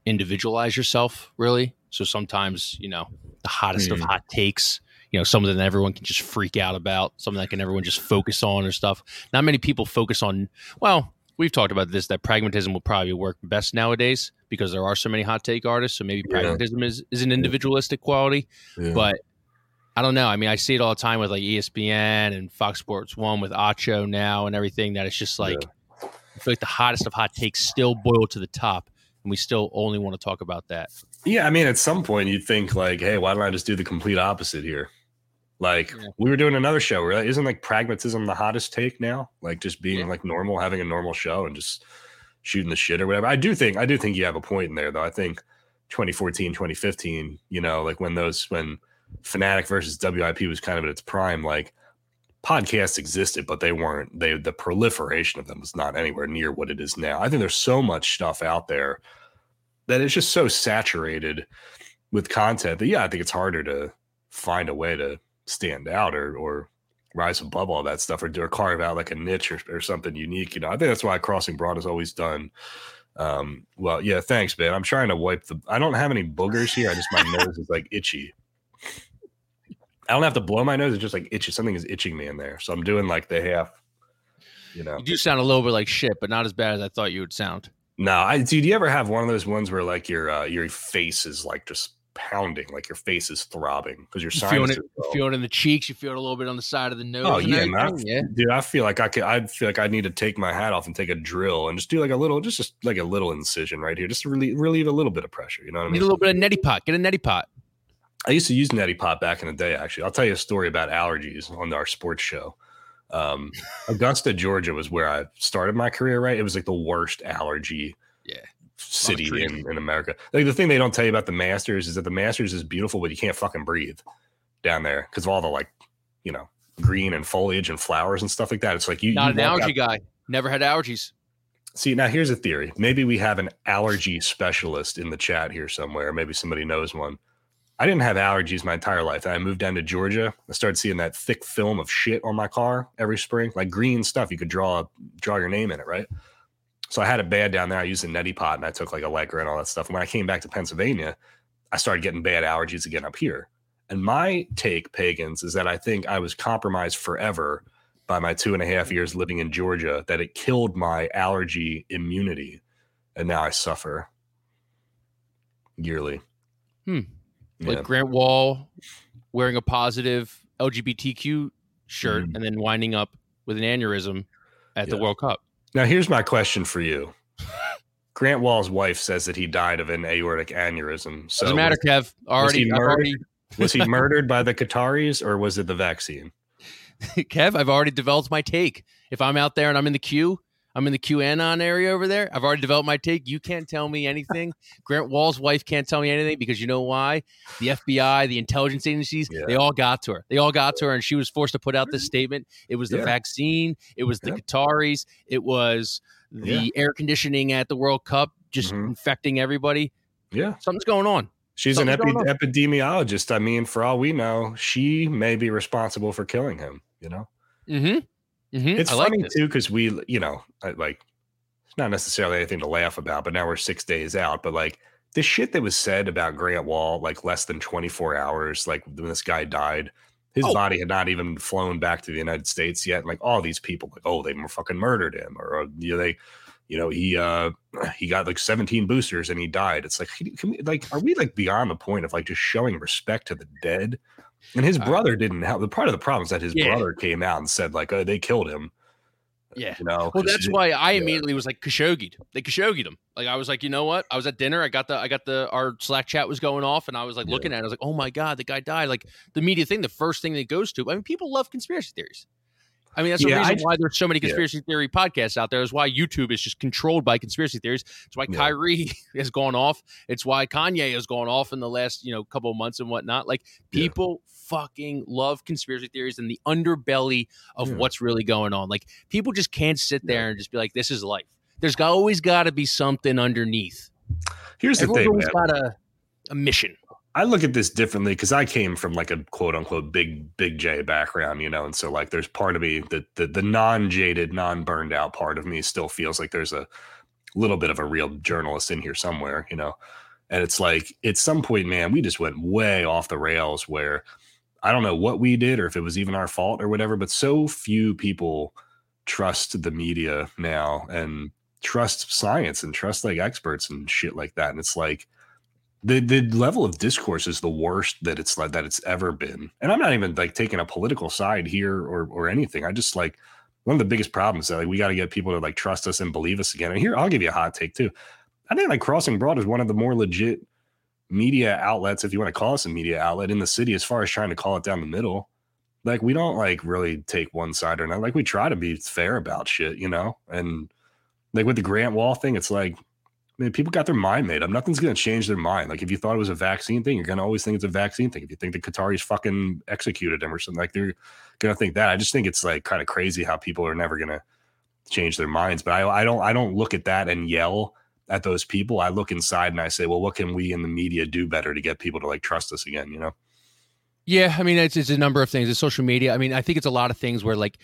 individualize yourself, really. So sometimes, you know, the hottest of Mhm. hot takes, you know, something that everyone can just freak out about, something that can everyone just focus on or stuff. Not many people focus on. Well, we've talked about this that pragmatism will probably work best nowadays because there are so many hot take artists. So maybe Yeah. pragmatism is is an individualistic quality Yeah. but I don't know. I mean, I see it all the time with like ESPN and Fox Sports One with Acho now and everything. That it's just like I feel like the hottest of hot takes still boil to the top, and we still only want to talk about that. Yeah, I mean, at some point you'd think like, hey, why don't I just do the complete opposite here? Like Yeah. we were doing another show where isn't like pragmatism the hottest take now? Like just being Yeah. like normal, having a normal show and just shooting the shit or whatever. I do think I do think you have a point in there though. I think 2014, 2015, you know, like when those when Fanatic versus WIP was kind of at its prime, like podcasts existed, but they weren't they the proliferation of them was not anywhere near what it is now. I think there's so much stuff out there that it's just so saturated with content that yeah, I think it's harder to find a way to stand out or or rise above all that stuff or, or carve out like a niche or, or something unique. You know, I think that's why Crossing Broad has always done um well yeah thanks man i'm trying to wipe the i don't have any boogers here i just my nose is like itchy i don't have to blow my nose it's just like itchy something is itching me in there so i'm doing like the half you know You do sound a little bit like shit, but not as bad as I thought you would sound. no i dude you ever have one of those ones where like your uh your face is like just pounding like your face is throbbing because your You feeling it, are you feel it in the cheeks. You feel it a little bit on the side of the nose. Oh yeah, man. yeah. dude. I feel like I could. I feel like I need to take my hat off and take a drill and just do like a little, just, just like a little incision right here, just to relieve, relieve a little bit of pressure. You know what I mean? Need a little bit of neti pot. Get a neti pot. I used to use neti pot back in the day. Actually, I'll tell you a story about allergies on our sports show. Um, Augusta, Georgia, was where I started my career. Right, it was like the worst allergy Yeah. city in, in America. Like the thing they don't tell you about the Masters is that the Masters is beautiful, but you can't fucking breathe down there because of all the like, you know, green and foliage and flowers and stuff like that. It's like you Not you an allergy out- guy. Never had allergies. See, now here's a theory. Maybe we have an allergy specialist in the chat here somewhere. Maybe somebody knows one. I didn't have allergies my entire life. I moved down to Georgia. I started seeing that thick film of shit on my car every spring, like green stuff. You could draw draw your name in it, right? So I had it bad down there. I used a neti pot and I took like a Allegra and all that stuff. And when I came back to Pennsylvania, I started getting bad allergies again up here. And my take, pagans, is that I think I was compromised forever by my two and a half years living in Georgia, that it killed my allergy immunity. And now I suffer yearly. Hmm. Yeah. Like Grant Wahl wearing a positive LGBTQ shirt Mhm. and then winding up with an aneurysm at the World Cup. Now, here's my question for you. Grant Wahl's wife says that he died of an aortic aneurysm. So Doesn't matter, Kev. Already, he murdered? already, was he murdered by the Qataris or was it the vaccine? Kev, I've already developed my take. If I'm out there and I'm in the queue, I'm in the QAnon area over there. I've already developed my take. You can't tell me anything. Grant Wahl's wife can't tell me anything because you know why? The FBI, the intelligence agencies, Yeah. they all got to her. They all got to her, and she was forced to put out this statement. It was the Yeah. vaccine. It was the Yeah. Qataris. It was the Yeah. air conditioning at the World Cup, just Mhm. infecting everybody. Yeah. Something's going on. She's an epi- epidemiologist. I mean, for all we know, she may be responsible for killing him, you know? Mm-hmm. Mm-hmm. It's I funny this. too because we, you know, like it's not necessarily anything to laugh about, but now we're six days out. But like the shit that was said about Grant Wahl, like less than 24 hours, like when this guy died, his Oh. body had not even flown back to the United States yet. And like all these people, like, oh, they fucking murdered him, or uh, you know, they, you know, he uh he got like 17 boosters and he died. It's like, can we, like, are we like beyond the point of like just showing respect to the dead? And his Uh, brother didn't help. The part of the problem is that his Yeah. brother came out and said like, oh, they killed him. Yeah. You know, Well, that's why I yeah. immediately was like Khashoggi'd. They Khashoggi'd him. Like I was like, you know what? I was at dinner. I got the I got the our Slack chat was going off, and I was like Yeah. looking at it. I was like, oh my god, the guy died. Like the media thing, the first thing that goes to. I mean, people love conspiracy theories. I mean, that's the reason I- why there's so many yeah. conspiracy theory podcasts out there. Is why YouTube is just controlled by conspiracy theories. It's why Yeah. Kyrie has gone off. It's why Kanye has gone off in the last you know couple of months and whatnot. Like Yeah. people fucking love conspiracy theories and the underbelly of Yeah. what's really going on. Like people just can't sit there and just be like, "This is life." There's got- always got to be something underneath. Here's the thing, Everyone's man. got a a mission. I look at this differently because I came from like a quote unquote big big J background, you know, and so like there's part of me that the, the non jaded, non burned out part of me still feels like there's a little bit of a real journalist in here somewhere, you know. And it's like at some point, man, we just went way off the rails where I don't know what we did or if it was even our fault or whatever, but so few people trust the media now and trust science and trust like experts and shit like that. And it's like the the level of discourse is the worst that it's like that it's ever been. And I'm not even like taking a political side here or or anything. I just like one of the biggest problems that like we got to get people to like trust us and believe us again. And here I'll give you a hot take too. I think like Crossing Broad is one of the more legit media outlets, if you want to call us a media outlet in the city, as far as trying to call it down the middle. like we don't like really take one side or not. Like we try to be fair about shit, you know. And like with the Grant Wahl thing, it's like, man, people got their mind made up. Nothing's gonna change their mind. Like if you thought it was a vaccine thing, you're gonna always think it's a vaccine thing. If you think the Qataris fucking executed him or something, like they're gonna think that. I just think it's like kind of crazy how people are never gonna change their minds. But I, I don't I don't look at that and yell at those people. I look inside and I say, well, what can we in the media do better to get people to like trust us again? You know. Yeah, I mean, it's, it's a number of things. It's social media. I mean, I think it's a lot of things where like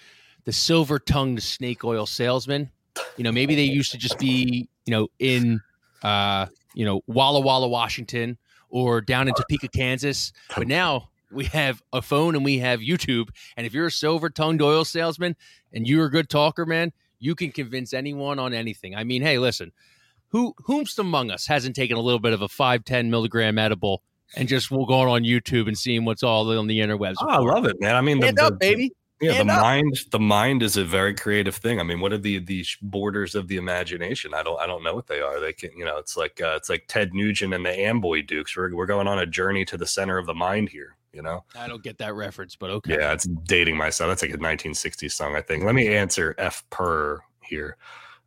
the silver tongued snake oil salesman, you know, maybe they used to just be, you know, in, uh, you know, Walla Walla, Washington or down in Topeka, Kansas. But now we have a phone and we have YouTube. And if you're a silver tongued oil salesman and you're a good talker, man, you can convince anyone on anything. I mean, hey, listen, who whomst among us hasn't taken a little bit of a 5, 10 milligram edible and just we'll go on YouTube and seeing what's all on the interwebs. Oh, I love it, man. I mean, Stand the, up, the, baby. Yeah, the up. mind, the mind is a very creative thing. I mean, what are the the borders of the imagination? I don't, I don't know what they are. They can, you know, it's like uh, it's like Ted Nugent and the Amboy Dukes. We're we're going on a journey to the center of the mind here. You know, I don't get that reference, but okay. yeah, it's dating myself. That's like a 1960s song, I think. Let me answer F per here.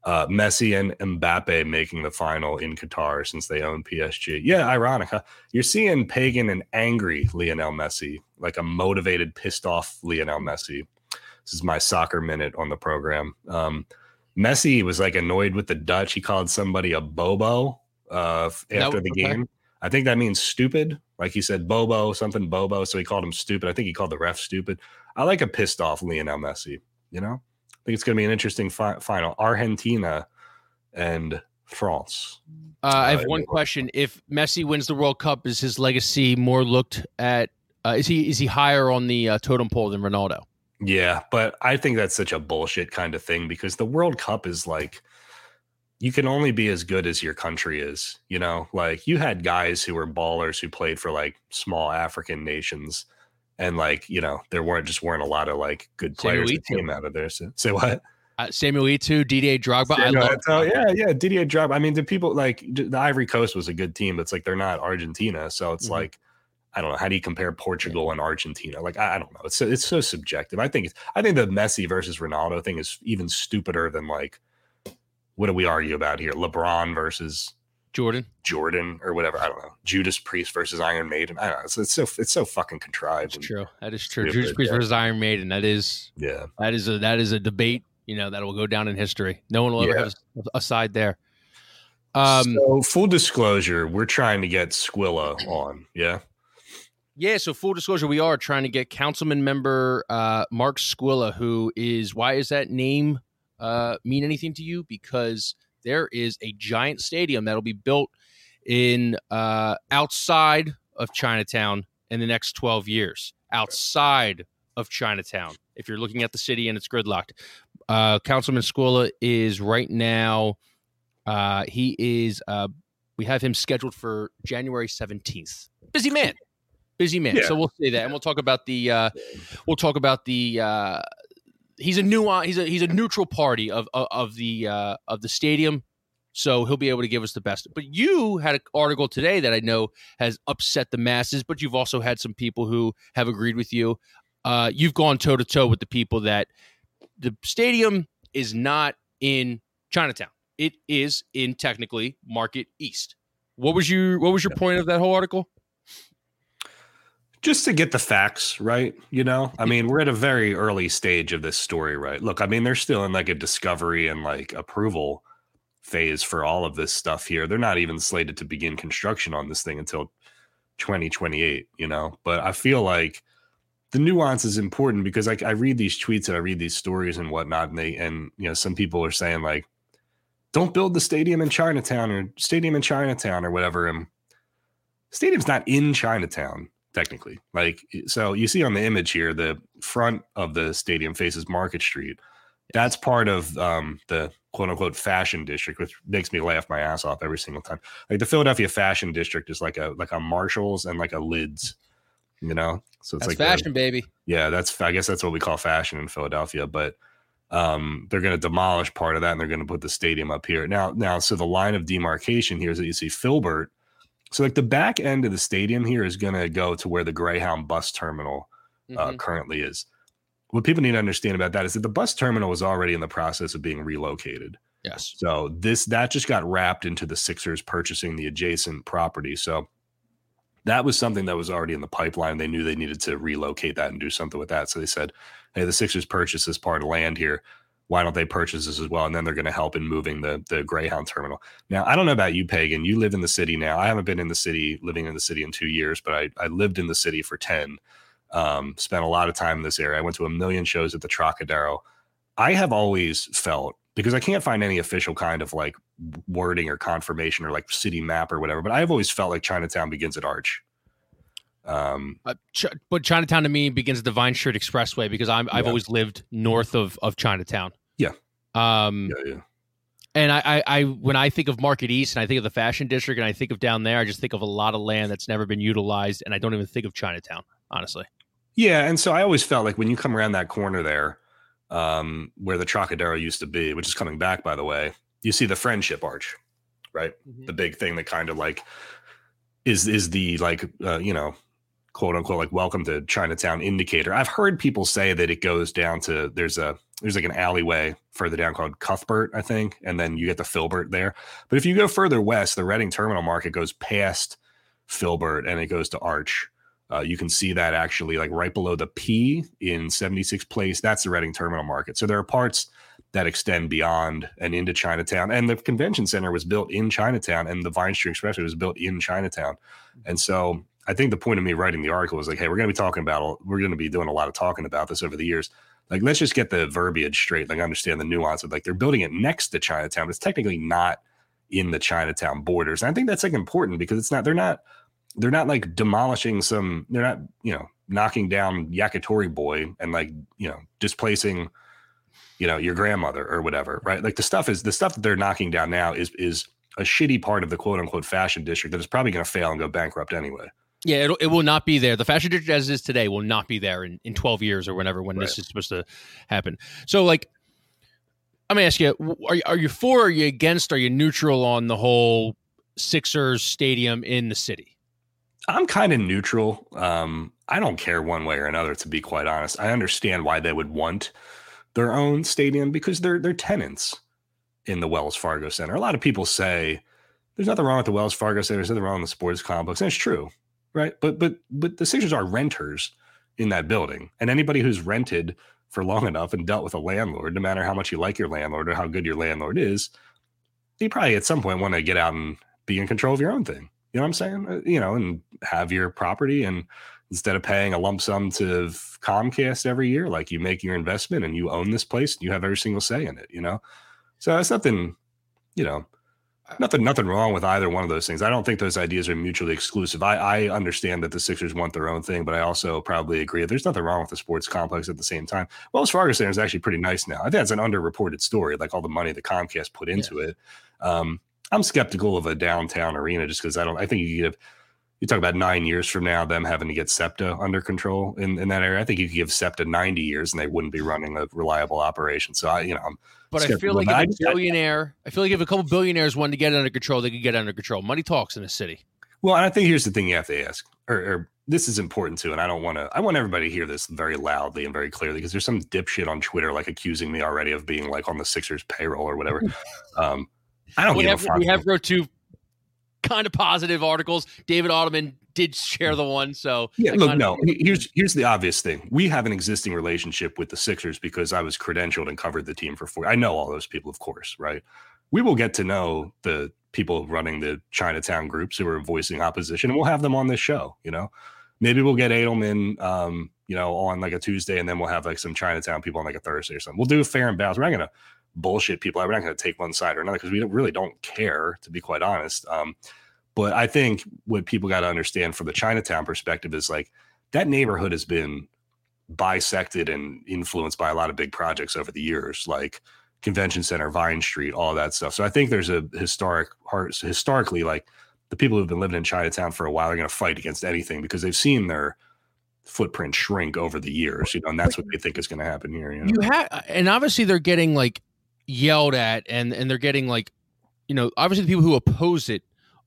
Uh, Messi and Mbappe making the final in Qatar since they own PSG. Yeah, ironic, huh? You're seeing pagan and angry Lionel Messi, like a motivated, pissed off Lionel Messi. This is my soccer minute on the program. Um, Messi was like annoyed with the Dutch. He called somebody a bobo uh, after was- the okay. game. I think that means stupid. Like he said, bobo, something bobo. So he called him stupid. I think he called the ref stupid. I like a pissed off Lionel Messi. You know, think it's going to be an interesting fi- final. Argentina and France. Uh, I have Uh, one question: If Messi wins the World Cup, is his legacy more looked at? Uh, is he is he higher on the uh, totem pole than Ronaldo? Yeah, but I think that's such a bullshit kind of thing because the World Cup is like you can only be as good as your country is, you know? Like you had guys who were ballers who played for like small African nations and like, you know, there weren't just weren't a lot of like good players that came out of there. So, say what? Uh, Samuel Eto'o, Didier Drogba. I Yeah, love. yeah, yeah, Didier Drogba. I mean, the people like the Ivory Coast was a good team, but it's like they're not Argentina, so it's Mhm. like I don't know. How do you compare Portugal and Argentina? Like I, I don't know. It's so, it's so subjective. I think it's I think the Messi versus Ronaldo thing is even stupider than like what do we argue about here? LeBron versus Jordan. Jordan or whatever. I don't know. Judas Priest versus Iron Maiden. I don't know. It's, it's so it's so fucking contrived. That's true. That is true. Judas Priest yeah. versus Iron Maiden. That is Yeah. that is a that is a debate. You know that will go down in history. No one will ever Yeah. have a, a side there. Um, so full disclosure, we're trying to get Squilla on. Yeah. Yeah, so full disclosure, we are trying to get councilman member uh, Mark Squilla, who is why is that name uh, mean anything to you? Because there is a giant stadium that'll be built in uh, outside of Chinatown in the next 12 years. Outside of Chinatown, if you're looking at the city and it's gridlocked. Uh, Councilman Squilla is right now. Uh, he is. Uh, we have him scheduled for January 17th. Busy man busy man. Yeah. So we'll say that, and we'll talk about the uh, we'll talk about the uh, he's a nuance he's a he's a neutral party of of, of the uh, of the stadium. So he'll be able to give us the best. But you had an article today that I know has upset the masses, but you've also had some people who have agreed with you. Uh, you've gone toe to toe with the people that the stadium is not in Chinatown. It is in technically Market East. What was your what was your point of that whole article? Just to get the facts right? You know? I mean we're at a very early stage of this story right? Look i mean they're still in like a discovery and like approval phase for all of this stuff here. They're not even slated to begin construction on this thing until 2028 you know? But i feel like the nuance is important because like i read these tweets and i read these stories and whatnot and they and you know some people are saying like don't build the stadium in chinatown or stadium in chinatown or whatever and stadium's not in chinatown technically. Like, so you see on the image here, the front of the stadium faces Market Street. That's part of um, the quote unquote fashion district, which makes me laugh my ass off every single time. Like the Philadelphia fashion district is like a like a Marshalls and like a Lids, you know. So it's That's like the- fashion, baby. yeah, that's I guess that's what we call fashion in Philadelphia. But um, they're going to demolish part of that and they're going to put the stadium up here now. Now, so the line of demarcation here is that you see Filbert. So like the back end of the stadium here is going to go to where the Greyhound bus terminal uh, currently is. What people need to understand about that is that the bus terminal was already in the process of being relocated. Yes. So this that just got wrapped into the Sixers purchasing the adjacent property. So that was something that was already in the pipeline. They knew they needed to relocate that and do something with that. So they said, "Hey, the Sixers purchased this part of land here. Why don't they purchase this as well?" And then they're going to help in moving the the Greyhound terminal. Now, I don't know about you, Pagan. You live in the city now. I haven't been in the city, living in the city in two years, but I I lived in the city for ten. Um, spent a lot of time in this area. I went to a million shows at the Trocadero. I have always felt because I can't find any official kind of like wording or confirmation or like city map or whatever. But I've always felt like Chinatown begins at Arch. Um, uh, Ch- but Chinatown to me begins at the Vine Street Expressway because I'm I've always lived north of of Chinatown. Yeah. Um, yeah, yeah. And I, I, I, when I think of Market East and I think of the Fashion District and I think of down there, I just think of a lot of land that's never been utilized, and I don't even think of Chinatown, honestly. Yeah, and so I always felt like when you come around that corner there, um, where the Trocadero used to be, which is coming back, by the way, you see the Friendship Arch, right? Mm-hmm. The big thing that kind of like is is the like uh, you know quote unquote like welcome to Chinatown indicator. I've heard people say that it goes down to there's a there's like an alleyway further down called Cuthbert, I think, and then you get the Filbert there. But if you go further west, the Reading Terminal Market goes past Filbert and it goes to Arch. Uh, you can see that actually like right below the P in 76 Place. That's the Reading Terminal Market. So there are parts that extend beyond and into Chinatown. And the convention center was built in Chinatown, and the Vine Street Expressway was built in Chinatown. And so I think the point of me writing the article was like, hey, we're going to be talking about, we're going to be doing a lot of talking about this over the years. Like, let's just get the verbiage straight. Like, understand the nuance of like they're building it next to Chinatown, but it's technically not in the Chinatown borders. And I think that's like important because it's not, they're not they're not like demolishing some they're not you know knocking down yakitori boy and like you know displacing you know your grandmother or whatever right like the stuff is the stuff that they're knocking down now is is a shitty part of the quote unquote fashion district that is probably going to fail and go bankrupt anyway yeah it, it will not be there the fashion district as it is today will not be there in, in 12 years or whenever when right. this is supposed to happen so like i'm gonna ask you are, are you for are you against are you neutral on the whole sixers stadium in the city I'm kind of neutral. Um, I don't care one way or another, to be quite honest. I understand why they would want their own stadium because they're they're tenants in the Wells Fargo Center. A lot of people say there's nothing wrong with the Wells Fargo Center, there's nothing wrong with the sports complex, and it's true, right? But but but the Sixers are renters in that building, and anybody who's rented for long enough and dealt with a landlord, no matter how much you like your landlord or how good your landlord is, you probably at some point want to get out and be in control of your own thing. You know what I'm saying? Uh, you know, and have your property and instead of paying a lump sum to Comcast every year, like you make your investment and you own this place and you have every single say in it, you know? So it's nothing, you know, nothing, nothing wrong with either one of those things. I don't think those ideas are mutually exclusive. I, I understand that the Sixers want their own thing, but I also probably agree there's nothing wrong with the sports complex at the same time. Wells Fargo Center is actually pretty nice now. I think that's an underreported story, like all the money that Comcast put into it. Um, I'm skeptical of a downtown arena just because I don't. I think you give you talk about nine years from now them having to get SEPTA under control in, in that area. I think you could give SEPTA 90 years and they wouldn't be running a reliable operation. So I, you know, I'm but I feel like if I, a billionaire, I, feel like if a couple billionaires wanted to get it under control, they could get under control. Money talks in the city. Well, and I think here's the thing you have to ask, or, or this is important too, and I don't want to. I want everybody to hear this very loudly and very clearly because there's some dipshit on Twitter like accusing me already of being like on the Sixers payroll or whatever. um, I don't we give have, a fuck. We have wrote two kind of positive articles. David Adelman did share the one, so yeah. Look, no. Here's here's the obvious thing. We have an existing relationship with the Sixers because I was credentialed and covered the team for four. I know all those people, of course, right? We will get to know the people running the Chinatown groups who are voicing opposition, and we'll have them on this show. You know, maybe we'll get Adelman, um, you know, on like a Tuesday, and then we'll have like some Chinatown people on like a Thursday or something. We'll do a fair and balanced. We're not gonna bullshit people. We're not going to take one side or another because we don't, really don't care, to be quite honest. Um, but I think what people got to understand from the Chinatown perspective is like that neighborhood has been bisected and influenced by a lot of big projects over the years, like Convention Center, Vine Street, all that stuff. So I think there's a historic, historically, like the people who've been living in Chinatown for a while are going to fight against anything because they've seen their footprint shrink over the years, you know, and that's what they think is going to happen here. You, know? you have, and obviously they're getting like yelled at and and they're getting like you know obviously the people who oppose it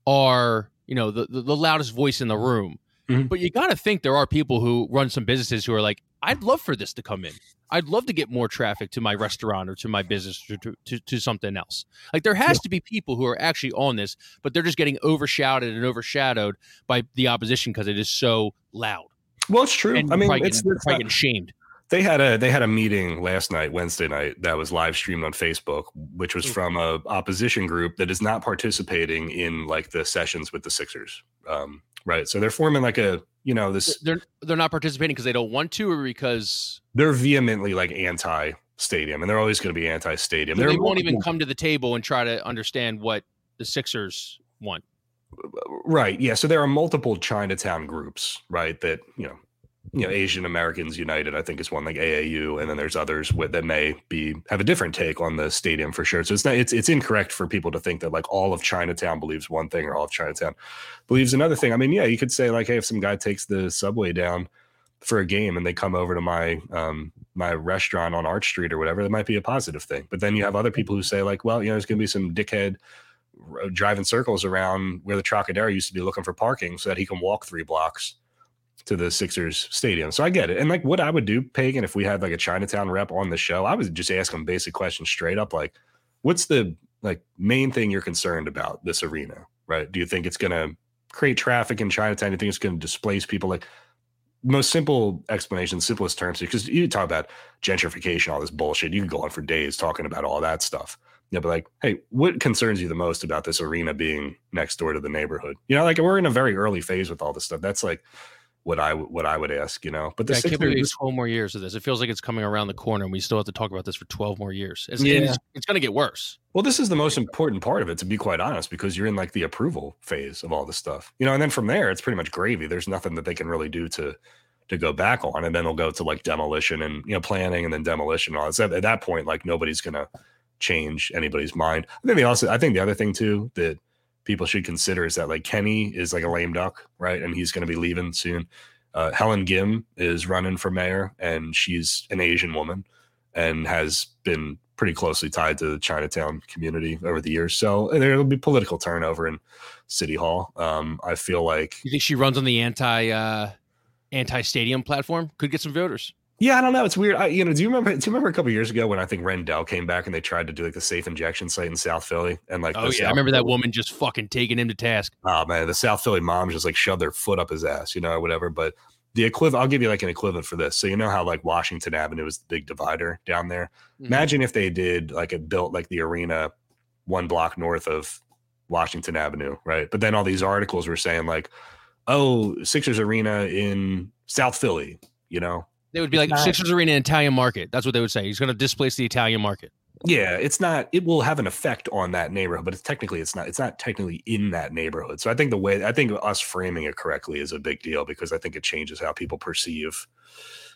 are you know the, the, the loudest voice in the room Mhm. But you got to think there are people who run some businesses who are like, I'd love for this to come in. I'd love to get more traffic to my restaurant or to my business or to, to, to something else. Like there has to be people who are actually on this, but they're just getting overshadowed and overshadowed by the opposition because it is so loud. Well, it's true. And I mean, it's, getting, it's not- getting shamed. They had a they had a meeting last night, Wednesday night, that was live streamed on Facebook, which was Mm. from a opposition group that is not participating in like the sessions with the Sixers. Um, right. So they're forming like a you know this They're they're not participating because they don't want to, or because they're vehemently like anti stadium, and they're always going to be anti stadium. they won't even come to the table and try to understand what the Sixers want. Right. Yeah. So there are multiple Chinatown groups, right? That you know, you know, Asian Americans United, I think, is one like AAU, and then there's others with, that may be have a different take on the stadium for sure. So it's not it's it's incorrect for people to think that like all of Chinatown believes one thing or all of Chinatown believes another thing. I mean, yeah, you could say like, hey, if some guy takes the subway down for a game and they come over to my um my restaurant on Arch Street or whatever, that might be a positive thing. But then you have other people who say like, well, you know, there's going to be some dickhead driving circles around where the Trocadero used to be looking for parking so that he can walk three blocks to the Sixers stadium. So I get it. And like what I would do, Pagan, if we had like a Chinatown rep on the show, I would just ask him basic questions straight up like, what's the like main thing you're concerned about this arena? Right. Do you think it's gonna create traffic in Chinatown? Do you think it's gonna displace people? Like most simple explanation, simplest terms, because you talk about gentrification, all this bullshit. You can go on for days talking about all that stuff. Yeah, but like, hey, what concerns you the most about this arena being next door to the neighborhood? You know, like we're in a very early phase with all this stuff. That's like what I what I would ask. You know, but the I can't believe 12 more years of this. It feels like it's coming around the corner, and we still have to talk about this for 12 more years. It's, Yeah. it's, it's going to get worse. Well, this is the most important part of it, to be quite honest, because you're in like the approval phase of all this stuff, you know. And then from there, it's pretty much gravy. There's nothing that they can really do to to go back on, and then they'll go to like demolition and you know planning, and then demolition. And all that. So at that point, like nobody's gonna change anybody's mind. I think they also, I think the other thing too that people should consider is that like Kenney is like a lame duck, right? And he's going to be leaving soon. Uh, Helen Gym is running for mayor, and she's an Asian woman and has been pretty closely tied to the Chinatown community over the years. So there will be political turnover in City Hall. Um, I feel like, You think she runs on the anti uh, anti stadium platform? Could get some voters. Yeah, I don't know. It's weird. I, you know, do you remember? Do you remember a couple years ago when I think Rendell came back and they tried to do like the safe injection site in South Philly and like, Oh yeah, I South remember that woman just fucking taking him to task. oh man, the South Philly moms just like shoved their foot up his ass, you know, or whatever. But the equivalent, I'll give you like an equivalent for this. So you know how like Washington Avenue is the big divider down there. Mhm. Imagine if they did like it built like the arena one block north of Washington Avenue, right? But then all these articles were saying like, oh, Sixers Arena in South Philly, you know. They would be like Not- Sixers Arena Italian market. That's what they would say. He's going to displace the Italian market. Yeah, it's not. It will have an effect on that neighborhood, but it's technically it's not. It's not technically in that neighborhood. So I think the way I think us framing it correctly is a big deal because I think it changes how people perceive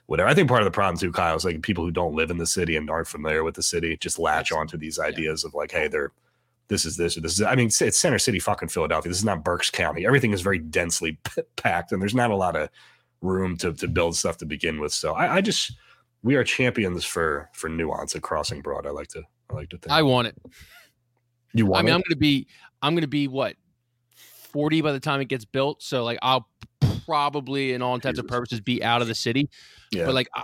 whatever. I think part of the problem too, Kyle, is like people who don't live in the city and aren't familiar with the city just latch Yes. onto these ideas of like, hey, they're this is this or this is. I mean, it's Center City, fucking Philadelphia. This is not Berks County. Everything is very densely packed, and there's not a lot of room to to build stuff to begin with. So I, I just we are champions for for nuance at Crossing Broad. I like to I like to think. I want it. you want I mean, it? I'm going to be I'm going to be what 40 by the time it gets built. So like I'll probably, in all intents and purposes, be out of the city. yeah. But like I,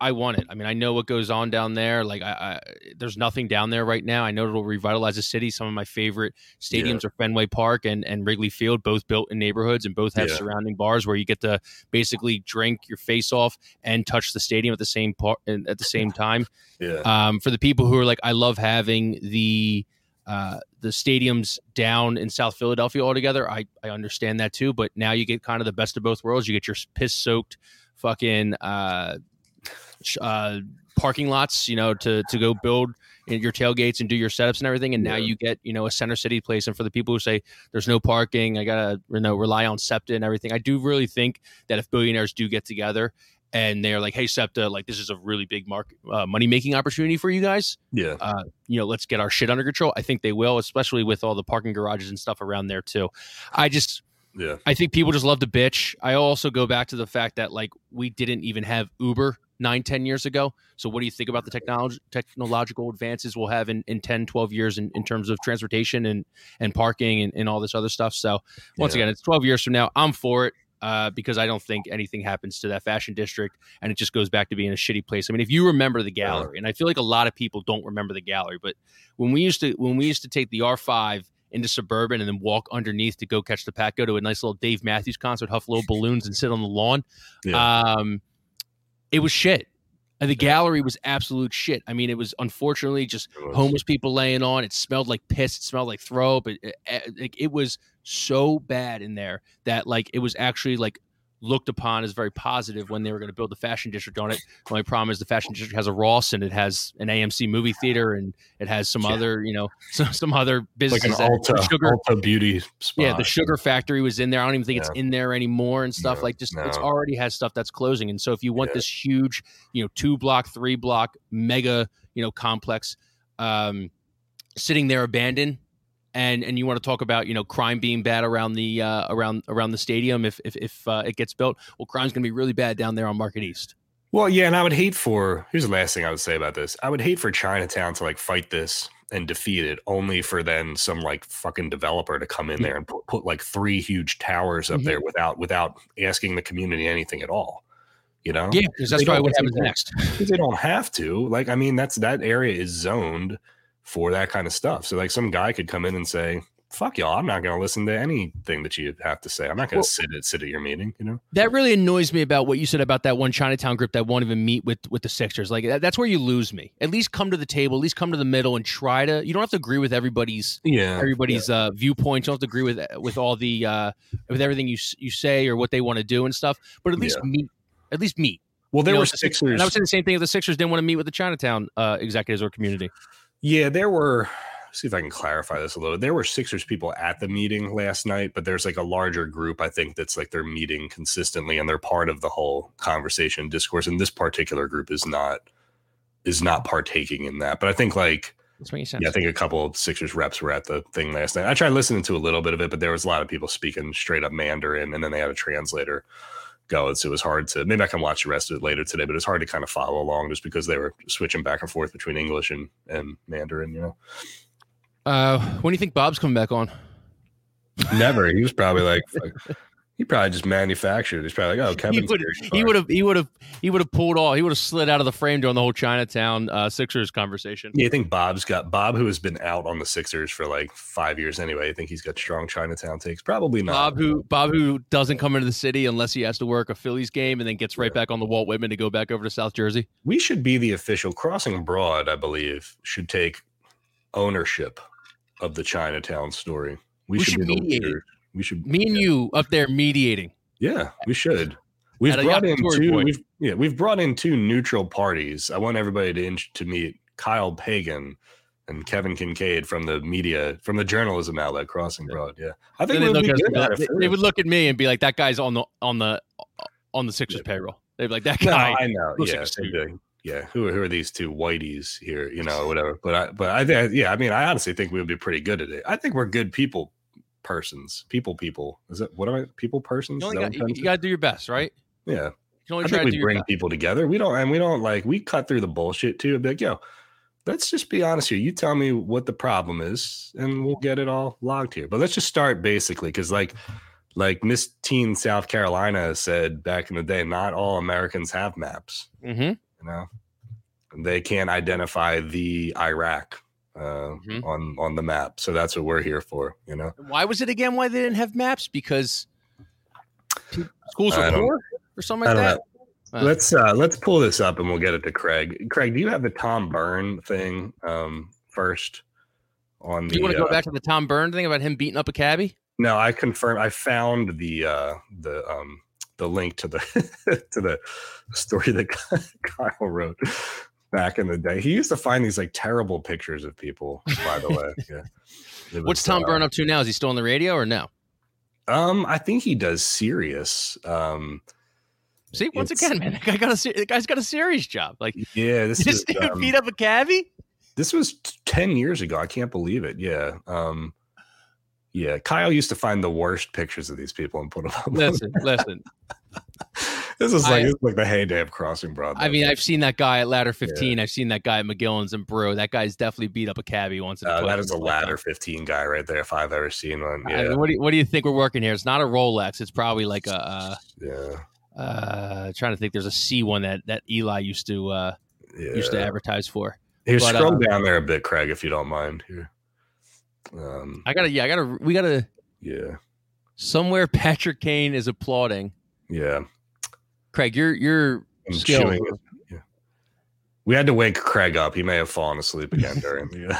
I I want it. I mean, I know what goes on down there. Like I, I there's nothing down there right now. I know it'll revitalize the city. Some of my favorite Yeah. stadiums are Fenway Park and and Wrigley Field, both built in neighborhoods and both have Yeah. surrounding bars where you get to basically drink your face off and touch the stadium at the same part at the same time. yeah. Um, for the people who are like, I love having the uh, the stadiums down in South Philadelphia altogether. I I understand that too, but now you get kind of the best of both worlds. You get your piss soaked fucking uh, uh, parking lots, you know, to to go build in your tailgates and do your setups and everything. And now Yeah. you get you know a center city place. And for the people who say there's no parking, I gotta you know rely on SEPTA and everything. I do really think that if billionaires do get together and they're like, hey SEPTA, like this is a really big market uh, money making opportunity for you guys. yeah. Uh, you know, let's get our shit under control. I think they will, especially with all the parking garages and stuff around there too. I just Yeah. I think people just love to bitch. I also go back to the fact that like we didn't even have Uber nine, 10 years ago. So what do you think about the technology technological advances we'll have in, in 10, 12 years in, in terms of transportation and, and parking and, and all this other stuff? So once Yeah. again, it's 12 years from now. I'm for it. Uh, because I don't think anything happens to that fashion district, and it just goes back to being a shitty place. I mean, if you remember the gallery, and I feel like a lot of people don't remember the gallery, but when we used to when we used to take the R five into suburban and then walk underneath to go catch the pack, go to a nice little Dave Matthews concert, huff little balloons, and sit on the lawn. Yeah. Um, it was shit. And the gallery was absolute shit. I mean, it was unfortunately just was. homeless people laying on. It smelled like piss. It smelled like throw up. It, it, it, it was so bad in there that like it was actually like looked upon as very positive when they were going to build the fashion district on it. The only problem is the fashion district has a Ross and it has an AMC movie theater and it has some Yeah. other, you know, some, some other like businesses. an that- sugar, Ulta beauty spot. yeah, the sugar factory was in there. I don't even think it's in there anymore and stuff No, like just it's already has stuff that's closing. And so if you want Yeah. this huge, you know, two block, three block mega, you know, complex um sitting there abandoned and and you want to talk about, you know, crime being bad around the uh around around the stadium if if if uh, it gets built, well crime's going to be really bad down there on Market East. Well, yeah, and I would hate for here's the last thing I would say about this. I would hate for Chinatown to like fight this and defeat it, only for then some like fucking developer to come in Yeah. there and put, put like three huge towers up Mhm. there without without asking the community anything at all. You know, Yeah, because that's probably what happens next. they don't have to. Like, I mean, that's that area is zoned for that kind of stuff. So like, some guy could come in and say, "Fuck y'all, I'm not going to listen to anything that you have to say. I'm not going Well- to sit at sit at your meeting." You know. That really annoys me about what you said about that one Chinatown group that won't even meet with with the Sixers. Like that, that's where you lose me. At least come to the table. At least come to the middle and try to. You don't have to agree with everybody's Yeah. everybody's uh, viewpoints. You don't have to agree with with all the uh, with everything you you say or what they want to do and stuff. But at least meet. At least meet. Well, there You know, were Sixers- Sixers. And I would say the same thing. If the Sixers didn't want to meet with the Chinatown uh, executives or community. Yeah, there were. See if I can clarify this a little. There were Sixers people at the meeting last night, but there's like a larger group. I think that's like they're meeting consistently and they're part of the whole conversation discourse. And this particular group is not is not partaking in that. But I think like That's making sense. yeah, I think a couple of Sixers reps were at the thing last night. I tried listening to a little bit of it, but there was a lot of people speaking straight up Mandarin, and then they had a translator go. So it was hard to maybe I can watch the rest of it later today, but it's hard to kind of follow along just because they were switching back and forth between English and, and Mandarin, you know. uh, when do you think Bob's coming back on? Never. He was probably like. he probably just manufactured. He's probably like, oh, Kevin. he would have he would have he would have pulled all he would have slid out of the frame during the whole Chinatown uh, Sixers conversation. Yeah, I think Bob's got Bob, who has been out on the Sixers for like five years anyway. I think he's got strong Chinatown takes. Probably not. Bob who Bob who doesn't come into the city unless he has to work a Phillies game and then gets right Yeah. back on the Walt Whitman to go back over to South Jersey. we should be the official crossing broad i believe should take ownership of the chinatown story we, We should, should be the mediate it. leaders. We should Me and you up there mediating. yeah we should we've At brought in two point. we've, yeah we've brought in two neutral parties i want everybody to to meet kyle pagan and Kevin Kinkead from the media, from the journalism outlet Crossing Broad. Yeah, I think look be at us good at be it they would look at me and be like, "That guy's on the on the on the Sixers payroll." They'd be like, "That No, guy." I know. Yeah, like a they'd suit. be like, yeah. Who are, who are these two whiteys here? You know, whatever. But I, but I think, yeah. I mean, I honestly think we would be pretty good at it. I think we're good people, persons, people, people. Is it what am I? People, persons. You, Is only that got, you, trying to got to do your best, right? yeah. You only I try think to we bring people together. We don't, and we don't like we cut through the bullshit too. Be like, yo, let's just be honest here. You tell me what the problem is, and we'll get it all logged here. But let's just start basically, because like, like Miss Teen South Carolina said back in the day, not all Americans have maps. Mm-hmm. You know, they can't identify the Iraq uh, Mhm. on on the map. So that's what we're here for. You know. Why was it again? Why they didn't have maps? Because schools I are don't- poor or something like that. know. Uh. Let's uh let's pull this up and we'll get it to Craig. Craig, do you have the Tom Byrne thing um first on Do the you want to uh, go back to the Tom Byrne thing about him beating up a cabbie? No, I confirm I found the uh the um the link to the to the story that Kyle wrote back in the day. He used to find these like terrible pictures of people, by the way. Yeah. What's Tom uh, Byrne up to now? Is he still on the radio or no? Um, I think he does Sirius. Um, See, once again, man, that guy got a the guy's got a serious job. Like yeah, this this is dude um, beat up a cabbie. this was t- ten years ago. I can't believe it. Yeah. Um, yeah. Kyle used to find the worst pictures of these people and put them up. Listen, listen. This is I- like this is like the heyday of crossing Broadway. I mean, I've seen that guy at ladder 15. I've seen that guy at McGillin's and Bro. That guy's definitely beat up a cabbie once. Uh, that in a ladder lifetime. 15 guy right there if I've ever seen one. I Yeah, mean, what do you, what do you think we're working here? It's not a Rolex. It's probably like a. Uh, yeah, uh, trying to think. There's a C one that that Eli used to uh, yeah. used to advertise for. Here, but, scroll uh, down there a bit, Craig, if you don't mind. Here, um, I gotta. Yeah, I gotta. We gotta. yeah, Somewhere Patrick Kane is applauding. yeah. Craig, you're you're I'm chewing. Yeah. We had to wake Craig up. He may have fallen asleep again during. Yeah.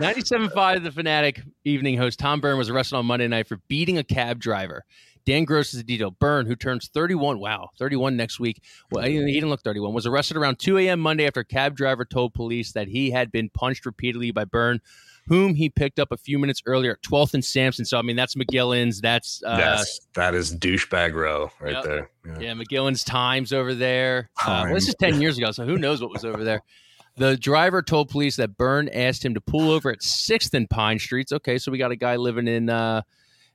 97.5 The Fanatic evening host Tom Byrne was arrested on Monday night for beating a cab driver. Dan Gross is the detail. Byrne, who turns 31, wow, 31 next week. Well, he he didn't look 31. Was arrested around 2 a.m. Monday after a cab driver told police that he had been punched repeatedly by Byrne, whom he picked up a few minutes earlier at 12th and Sansom. So, I mean, that's McGillin's. That's, uh, yes, that is douchebag row right Yep. there. Yeah. yeah, McGillin's Times over there. Uh, well, this is 10 years ago, so who knows what was over there. The driver told police that Byrne asked him to pull over at 6th and Pine Streets. Okay, so we got a guy living in, uh,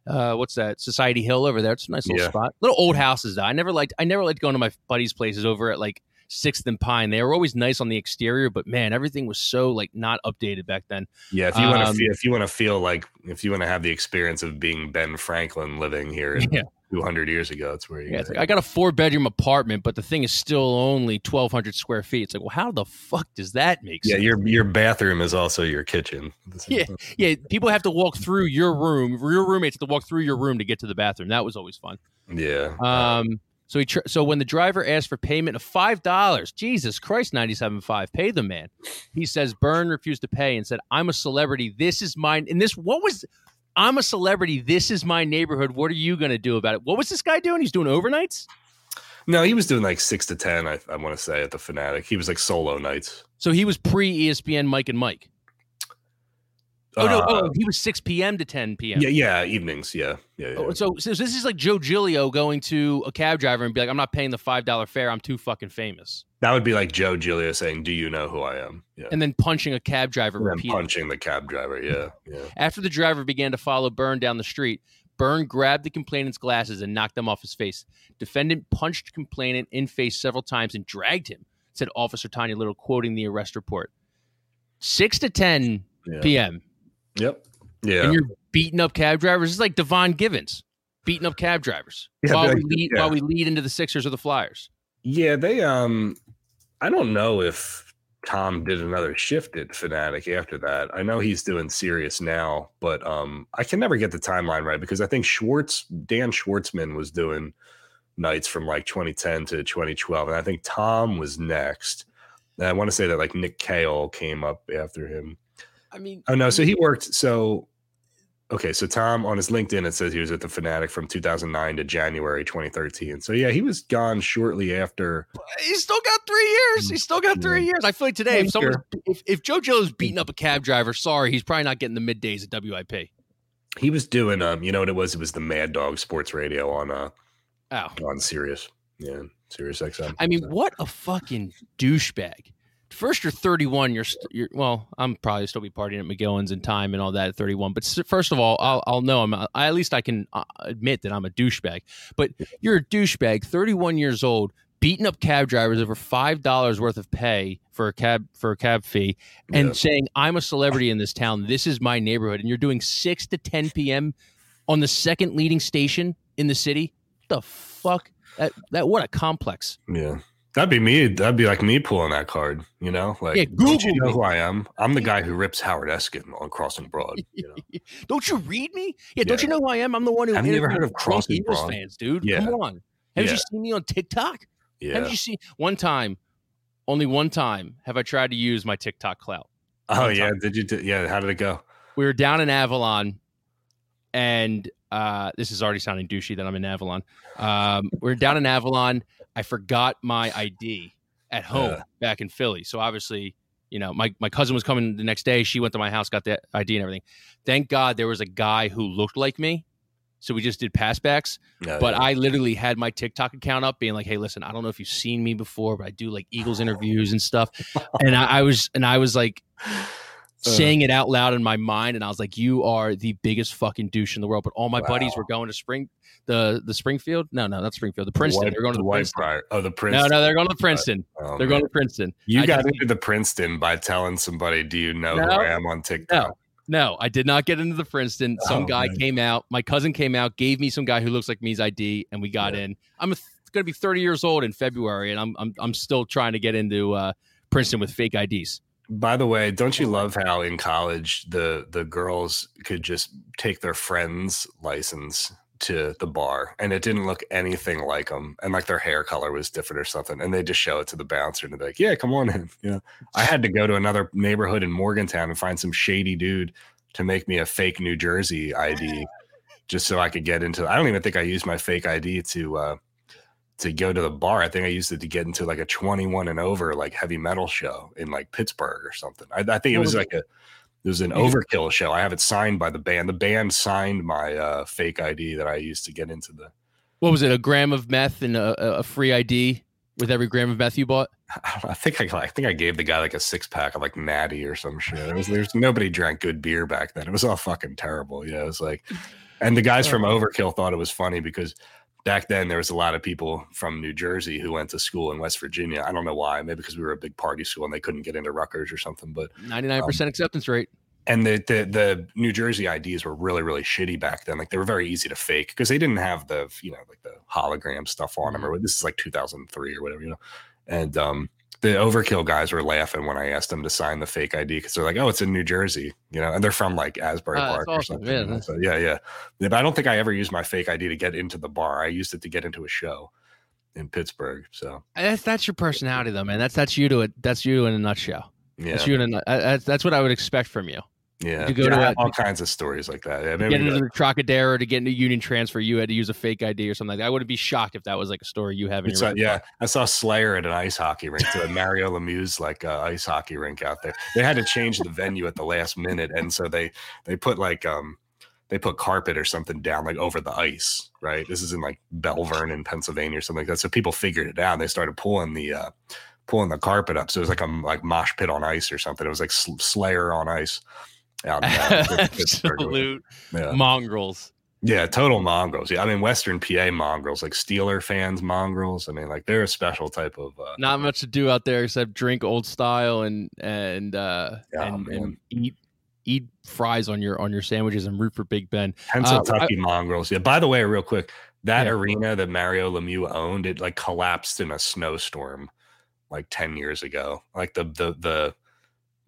uh, what's that? Society Hill over there. It's a nice little Yeah. spot. Little old houses, though. I never liked, I never liked going to my buddies' places over at like 6th and Pine. They were always nice on the exterior, but man, everything was so like not updated back then. Yeah, if you want to Um, feel, if you want to feel like, if you want to have the experience of being Ben Franklin living here in Yeah. 200 years ago, that's where you. Yeah, like, I got a four bedroom apartment, but the thing is still only 1,200 square feet. It's like, well, how the fuck does that make yeah, sense? your your bathroom is also your kitchen. at the same Yeah. time. Yeah, people have to walk through your room. Your roommates have to walk through your room to get to the bathroom. That was always fun. yeah. Um, so he tr- so when the driver asked for payment of five dollars, Jesus Christ, ninety seven five, pay the man. He says Byrne refused to pay and said, "I'm a celebrity. This is mine." And this, what was? I'm a celebrity. This is my neighborhood. What are you going to do about it? What was this guy doing? He's doing overnights. no, he was doing like six to ten. I, I want to say at the Fanatic, he was like solo nights. So he was pre ESPN Mike and Mike. Oh no! Uh, Oh, he was six p.m. to ten p.m. yeah, yeah, evenings. Yeah, yeah, yeah. Oh, so, so this is like Joe Giglio going to a cab driver and be like, "I'm not paying the five dollar fare. I'm too fucking famous," that would be like Joe Giglio saying, "Do you know who I am?" Yeah, and then punching a cab driver and punching the cab driver. Yeah, yeah. After the driver began to follow Byrne down the street, Byrne grabbed the complainant's glasses and knocked them off his face. Defendant punched complainant in face several times and dragged him. Said Officer Tanya Little, quoting the arrest report. Six to ten yeah. p.m. Yep. Yeah. and you're beating up cab drivers. It's like Devon Givens beating up cab drivers Yeah, while, like- we lead, yeah. while we lead into the Sixers or the Flyers. Yeah, they um I don't know if Tom did another shift at Fanatic after that. I know he's doing Sirius now, but um I can never get the timeline right because I think Schwartz Dan Schwartzman was doing nights from like 2010 to 2012 and I think Tom was next. And I want to say that like Nick Kale came up after him. I mean, Oh no, so he worked so okay, so Tom on his LinkedIn it says he was at the Fanatic from 2009 to January 2013. So yeah, he was gone shortly after he's still got three years. He's still got three years. I feel like today, if someone, if, if Joe Joe's beating up a cab driver, sorry, he's probably not getting the middays at WIP. He was doing um, you know what it was? It was the Mad Dog Sports Radio on uh Oh, on Sirius. Yeah, Sirius XM. I mean, what a fucking douchebag. First, you're 31. You're, st- you're well. I'm probably still be partying at McGillin's in time and all that at 31. But first of all, I'll, I'll know I'm. I, at least I can uh, admit that I'm a douchebag. But you're a douchebag, 31 years old, beating up cab drivers over five dollars worth of pay for a cab for a cab fee, and Yeah. saying I'm a celebrity in this town. This is my neighborhood, and you're doing six to 10 p.m. on the second leading station in the city. the fuck? That that what a complex. Yeah. That'd be me. That'd be like me pulling that card, you know? Like, Yeah, don't you know me. who I am? I'm the guy who rips Howard Eskin on Crossing Broad. You know? Don't you read me? Yeah, don't you know who I am? I'm the one who Have you ever heard of Crossing Eagles Broad? fans, dude. Yeah. Come on. Have Yeah. you seen me on TikTok? Yeah. Have you seen one time? Only one time have I tried to use my TikTok clout. oh, one yeah. time. Did you? Yeah. How did it go? We were down in Avalon, and uh, this is already sounding douchey that I'm in Avalon. Um, we are down in Avalon. I forgot my ID at home Yeah. back in Philly. So obviously, you know, my, my cousin was coming the next day. She went to my house, got the ID and everything. Thank God there was a guy who looked like me. So we just did passbacks. No, But yeah. I literally had my TikTok account up, being like, "Hey, listen, I don't know if you've seen me before, but I do like Eagles interviews and stuff." And I, I was, and I was like, saying it out loud in my mind, and I was like, "You are the biggest fucking douche in the world." But all my buddies were going to Spring, the the Springfield. No, no, not Springfield. The Princeton. White- they're going to the White Princeton. Oh, the Princeton. No, no, they're going to Princeton. Oh, They're man. going to Princeton. You I got just- into the Princeton by telling somebody, "Do you know who I am on TikTok?" No, No, I did not get into the Princeton. Some Oh, guy man. came out. My cousin came out, gave me some guy who looks like me's ID, and we got Yeah. in. I'm going to be 30 years old in February, and I'm I'm I'm still trying to get into uh, Princeton with fake IDs. By the way, don't you love how in college the the girls could just take their friend's license to the bar and it didn't look anything like them and like their hair color was different or something and they just show it to the bouncer and they're like, "Yeah, come on in." You know, I had to go to another neighborhood in Morgantown and find some shady dude to make me a fake New Jersey ID just so I could get into I don't even think I used my fake ID to uh to go to the bar. I think I used it to get into like a 21 and over like heavy metal show in like Pittsburgh or something. I, I think it was was like a it was an overkill show. I have it signed by the band. The band signed my uh, fake ID that I used to get into the. What was it? A gram of meth and a, a- free ID with every gram of meth you bought? I, I think I, I think I gave the guy like a six pack of like Natty or some shit. It was there's nobody drank good beer back then. It was all fucking terrible. Yeah, it was like, and the guys from Overkill thought it was funny because back then there was a lot of people from New Jersey who went to school in West Virginia. I don't know why. Maybe because we were a big party school and they couldn't get into Rutgers or something. But 99% acceptance rate. and the, the the New Jersey IDs were really really shitty back then. Like they were very easy to fake because they didn't have the you know like the hologram stuff on them. Or this is like 2003 or whatever you know. And um, the Overkill guys were laughing when I asked them to sign the fake ID because they're like, oh, it's in New Jersey, you know, and they're from like Asbury that's Park or awesome. something. Yeah, you know? that's- So, yeah, yeah. But I don't think I ever used my fake ID to get into the bar. I used it to get into a show in Pittsburgh. So That's that's your personality though, man. That's that's you to it. That's you in a nutshell. yeah, That's you in a uh, that's, that's what I would expect from you. Yeah. you go Yeah, to a- all kinds of stories like that. Yeah, maybe Get into the Trocadero to get into Union Transfer, you had to use a fake ID or something like that. I wouldn't be shocked if that was like a story you have in It's your yeah, I saw Slayer at an ice hockey rink to a Mario Lemieux's like uh, ice hockey rink out there. They had to change the venue at the last minute, and so they they put like um they put carpet or something down like over the ice. Right, this is in like Belvern in Pennsylvania, or something like that. So people figured it out. And they started pulling the uh pulling the carpet up. So it was like a like mosh pit on ice or something. It was like Sl- Slayer on ice. Out in, uh. Absolute yeah. mongrels. Yeah, total mongrels. Yeah, I mean Western PA mongrels, like Steeler fans mongrels. I mean, like they're a special type of. Uh, Not much to do out there except drink old style and and uh Yeah, and, and eat eat fries on your on your sandwiches and root for Big Ben. Pennsylvania mongrels. Yeah. By the way, real quick, that Yeah. arena that Mario Lemieux owned, it like collapsed in a snowstorm like ten years ago. Like the the the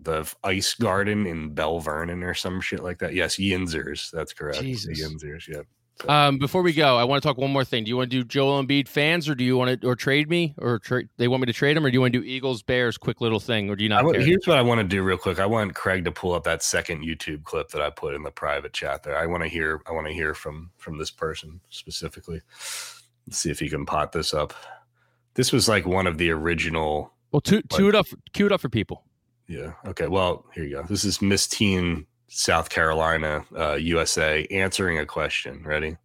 the ice garden in Belle Vernon or some shit like that. Yes, Yinzers. That's correct. The Jesus. Yinzers. Yeah. Um, before we go, I want to talk one more thing. Do you want to do Joel Embiid fans, or do you want to, or trade me, or trade? They want me to trade him, or do you want to do Eagles Bears quick little thing, or do you not here's what I want to do real quick. I want Craig to pull up that second YouTube clip that I put in the private chat there. I want to hear I want to hear from from this person specifically. Let's see if he can pot this up. This was like one of the original well, two, two it up, cue it up for people. Yeah. Okay. Well, here you go. This is Miss Teen South Carolina, uh, USA, answering a question. Ready?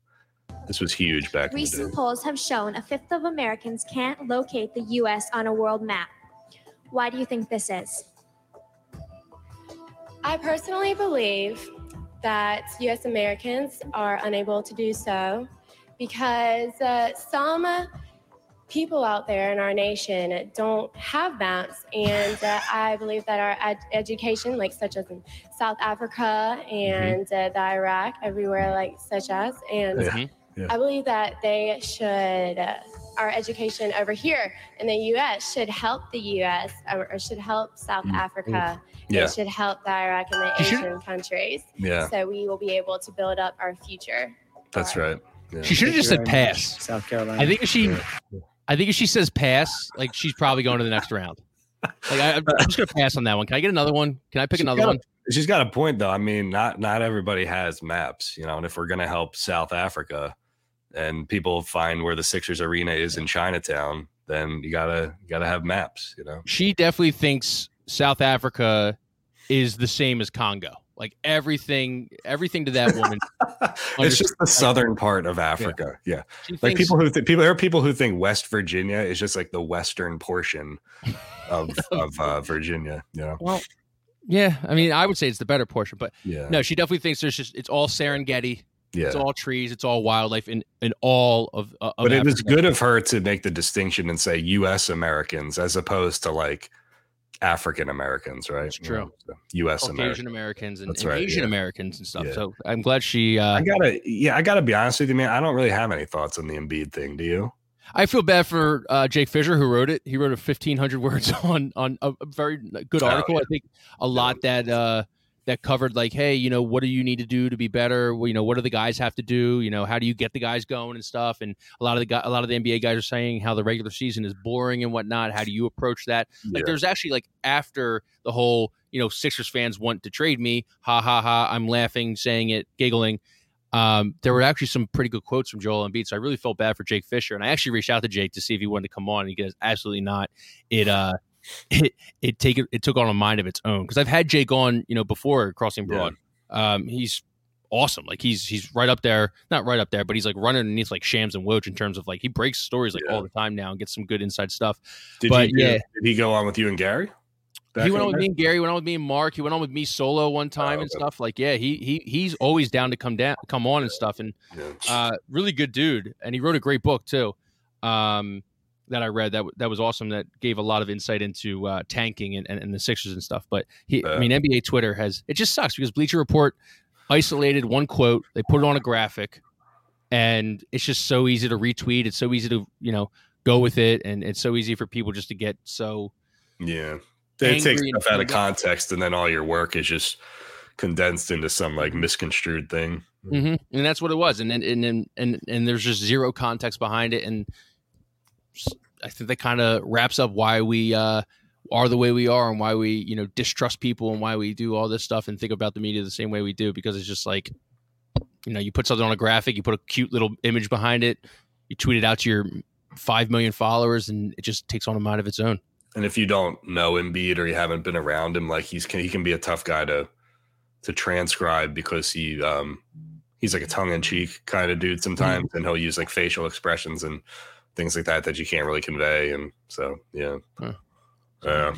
This was huge back in the Recent day. polls have shown a fifth of Americans can't locate the U.S. on a world map. Why do you think this is? I personally believe that US Americans are unable to do so because uh, some people out there in our nation don't have maps. And uh, I believe that our ed- education, like such as in South Africa and uh, the Iraq, everywhere like such as, and Yeah. Mhm. Yeah. I believe that they should, uh, our education over here in the US should help the US or, or should help South Mm. Africa. Yeah. It should help the Iraq and the Asian countries. Yeah. So we will be able to build up our future. That's right. Yeah. She should have just said Thank you very much, pass. South Carolina. I think if she, Yeah. I think if she says pass, like she's probably going to the next round. Like I, I'm just gonna pass on that one. Can I get another one? Can I pick She's another got one? She's got a point though. I mean, not not everybody has maps, you know, and if we're gonna help South Africa and people find where the Sixers arena is in Chinatown, then you gotta you gotta have maps, you know. She definitely thinks South Africa is the same as Congo. Like everything, everything to that woman. it's just the southern part of Africa. Yeah. She like people who think people there are people who think West Virginia is just like the western portion of of uh, Virginia. You know, Well, Yeah, I mean, I would say it's the better portion, but Yeah. no, she definitely thinks there's just it's all Serengeti, Yeah. it's all trees, it's all wildlife in in all of. uh, of but it is Africa. good of her to make the distinction and say U.S. Americans as opposed to like African Americans, right? That's true. U.S. Americans. Americans and, and right, Asian yeah. Americans and stuff. Yeah. So I'm glad she. Uh, I gotta, yeah, I gotta be honest with you, man. I don't really have any thoughts on the Embiid thing. Do you? I feel bad for uh, Jake Fisher who wrote it. He wrote a 1,500 words on on a, a very good Oh, article. yeah. I think a lot that uh, that covered like, hey, you know, what do you need to do to be better? Well, you know, what do the guys have to do? You know, how do you get the guys going and stuff? And a lot of the guy, a lot of the NBA guys are saying how the regular season is boring and whatnot. How do you approach that? Like, Yeah. there's actually like after the whole, you know, Sixers fans want to trade me. Ha ha ha! I'm laughing, saying it, giggling. Um, there were actually some pretty good quotes from Joel Embiid, so I really felt bad for Jake Fisher, and I actually reached out to Jake to see if he wanted to come on, and he goes, "Absolutely not." It uh, it it take it took on a mind of its own because I've had Jake on, you know, before Crossing Broad. Um, he's awesome, like he's he's right up there, not right up there, but he's like running underneath like Shams and Woj in terms of like he breaks stories like Yeah. all the time now and gets some good inside stuff. Did But, he? yeah. Did he go on with you and Gary? Back he went on with me and Gary. Went on with me and Mark. He went on with me solo one time Oh, and okay. stuff. Like, yeah, he he he's always down to come down, come on and stuff. And? Yeah. uh, really good dude, and he wrote a great book too. Um, that I read that w- that was awesome. That gave a lot of insight into uh, tanking and, and, and the Sixers and stuff. But he, I mean, NBA Twitter has it just sucks because Bleacher Report isolated one quote, they put it on a graphic, and it's just so easy to retweet. It's so easy to you know go with it, and it's so easy for people just to get so Yeah. They take angry and stuff out of context and then all your work is just condensed into some like misconstrued thing. hmm and that's what it was and and and and, and there's just zero context behind it and i think that kind of wraps up why we uh are the way we are and why we you know distrust people and why we do all this stuff and think about the media the same way we do because it's just like you know you put something on a graphic you put a cute little image behind it you tweet it out to your 5 million followers and it just takes on a mind of its own. And if you don't know Embiid or you haven't been around him, like he's can he can be a tough guy to to transcribe because he um he's like a tongue in cheek kind of dude sometimes, and he'll use like facial expressions and things like that that you can't really convey. And so yeah, Huh. yeah,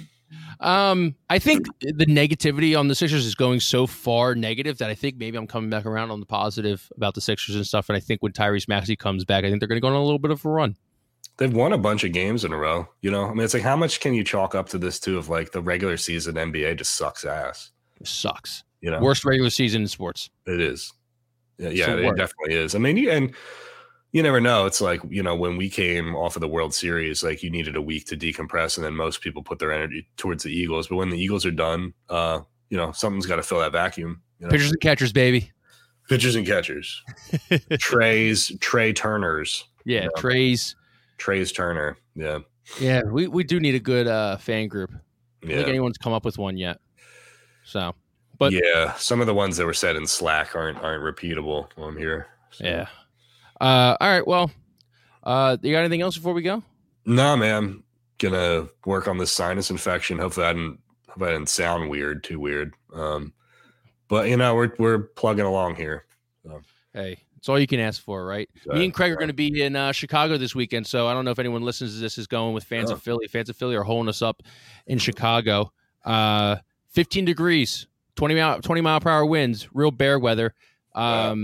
Um, I think the negativity on the Sixers is going so far negative that I think maybe I'm coming back around on the positive about the Sixers and stuff. And I think when Tyrese Maxey comes back, I think they're going to go on a little bit of a run. they've won a bunch of games in a row. You know, I mean, it's like how much can you chalk up to this too? Of like the regular season NBA just sucks ass. It sucks. You know, Worst regular season in sports. It is. Yeah, yeah, So it what? definitely is. I mean, you, and you never know. It's like, you know, when we came off of the World Series, like you needed a week to decompress, and then most people put their energy towards the Eagles. But when the Eagles are done, uh, you know, something's got to fill that vacuum. You know? Pitchers and catchers, baby. Pitchers and catchers. Trea's, Trea Turner's, Yeah, Yeah. Trea's. Trea's Turner. Yeah. Yeah, we, we do need a good uh, fan group. I don't think anyone's come up with one yet. So, but yeah. Some of the ones that were said in Slack aren't aren't repeatable on here. So- yeah. Uh, all right. Well, uh, you got anything else before we go? No, man. Gonna work on this sinus infection. Hopefully, I didn't. Hope I didn't sound weird, too weird. Um, but you know, we're we're plugging along here. Hey, it's all you can ask for, right? Me and Craig are going to be in uh, Chicago this weekend, so I don't know if anyone listens to this is going with fans Oh. of Philly. Fans of Philly are holding us up in Chicago. Uh, 15 degrees, 20 mile 20 mile per hour winds, real bear weather. Wow.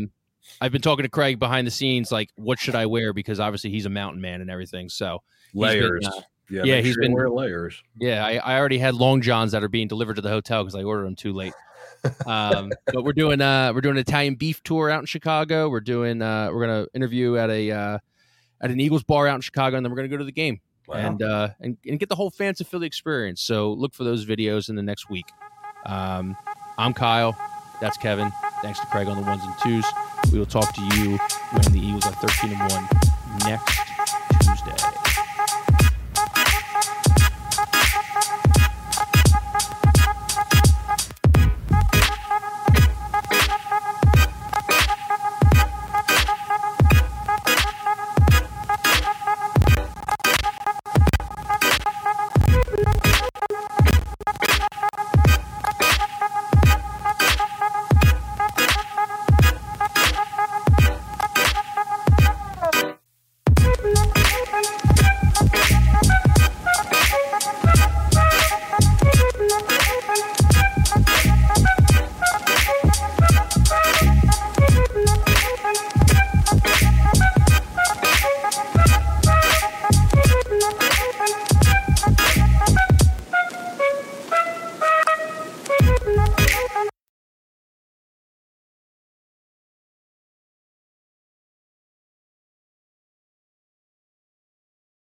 I've been talking to Craig behind the scenes, like what should I wear because obviously he's a mountain man and everything. So been, layers. uh, yeah, yeah, he's sure been- wear layers. yeah, I, I already had long johns that are being delivered to the hotel because I ordered them too late. Um, but we're doing uh we're doing an Italian beef tour out in Chicago. We're doing uh we're gonna interview at a uh at an Eagles bar out in Chicago, and then we're gonna go to the game Wow. and uh and, and get the whole fans of Philly experience. So look for those videos in the next week. Um, I'm Kyle. That's Kevin. Thanks to Craig on the ones and twos. We will talk to you when the Eagles are 13 and one next Tuesday.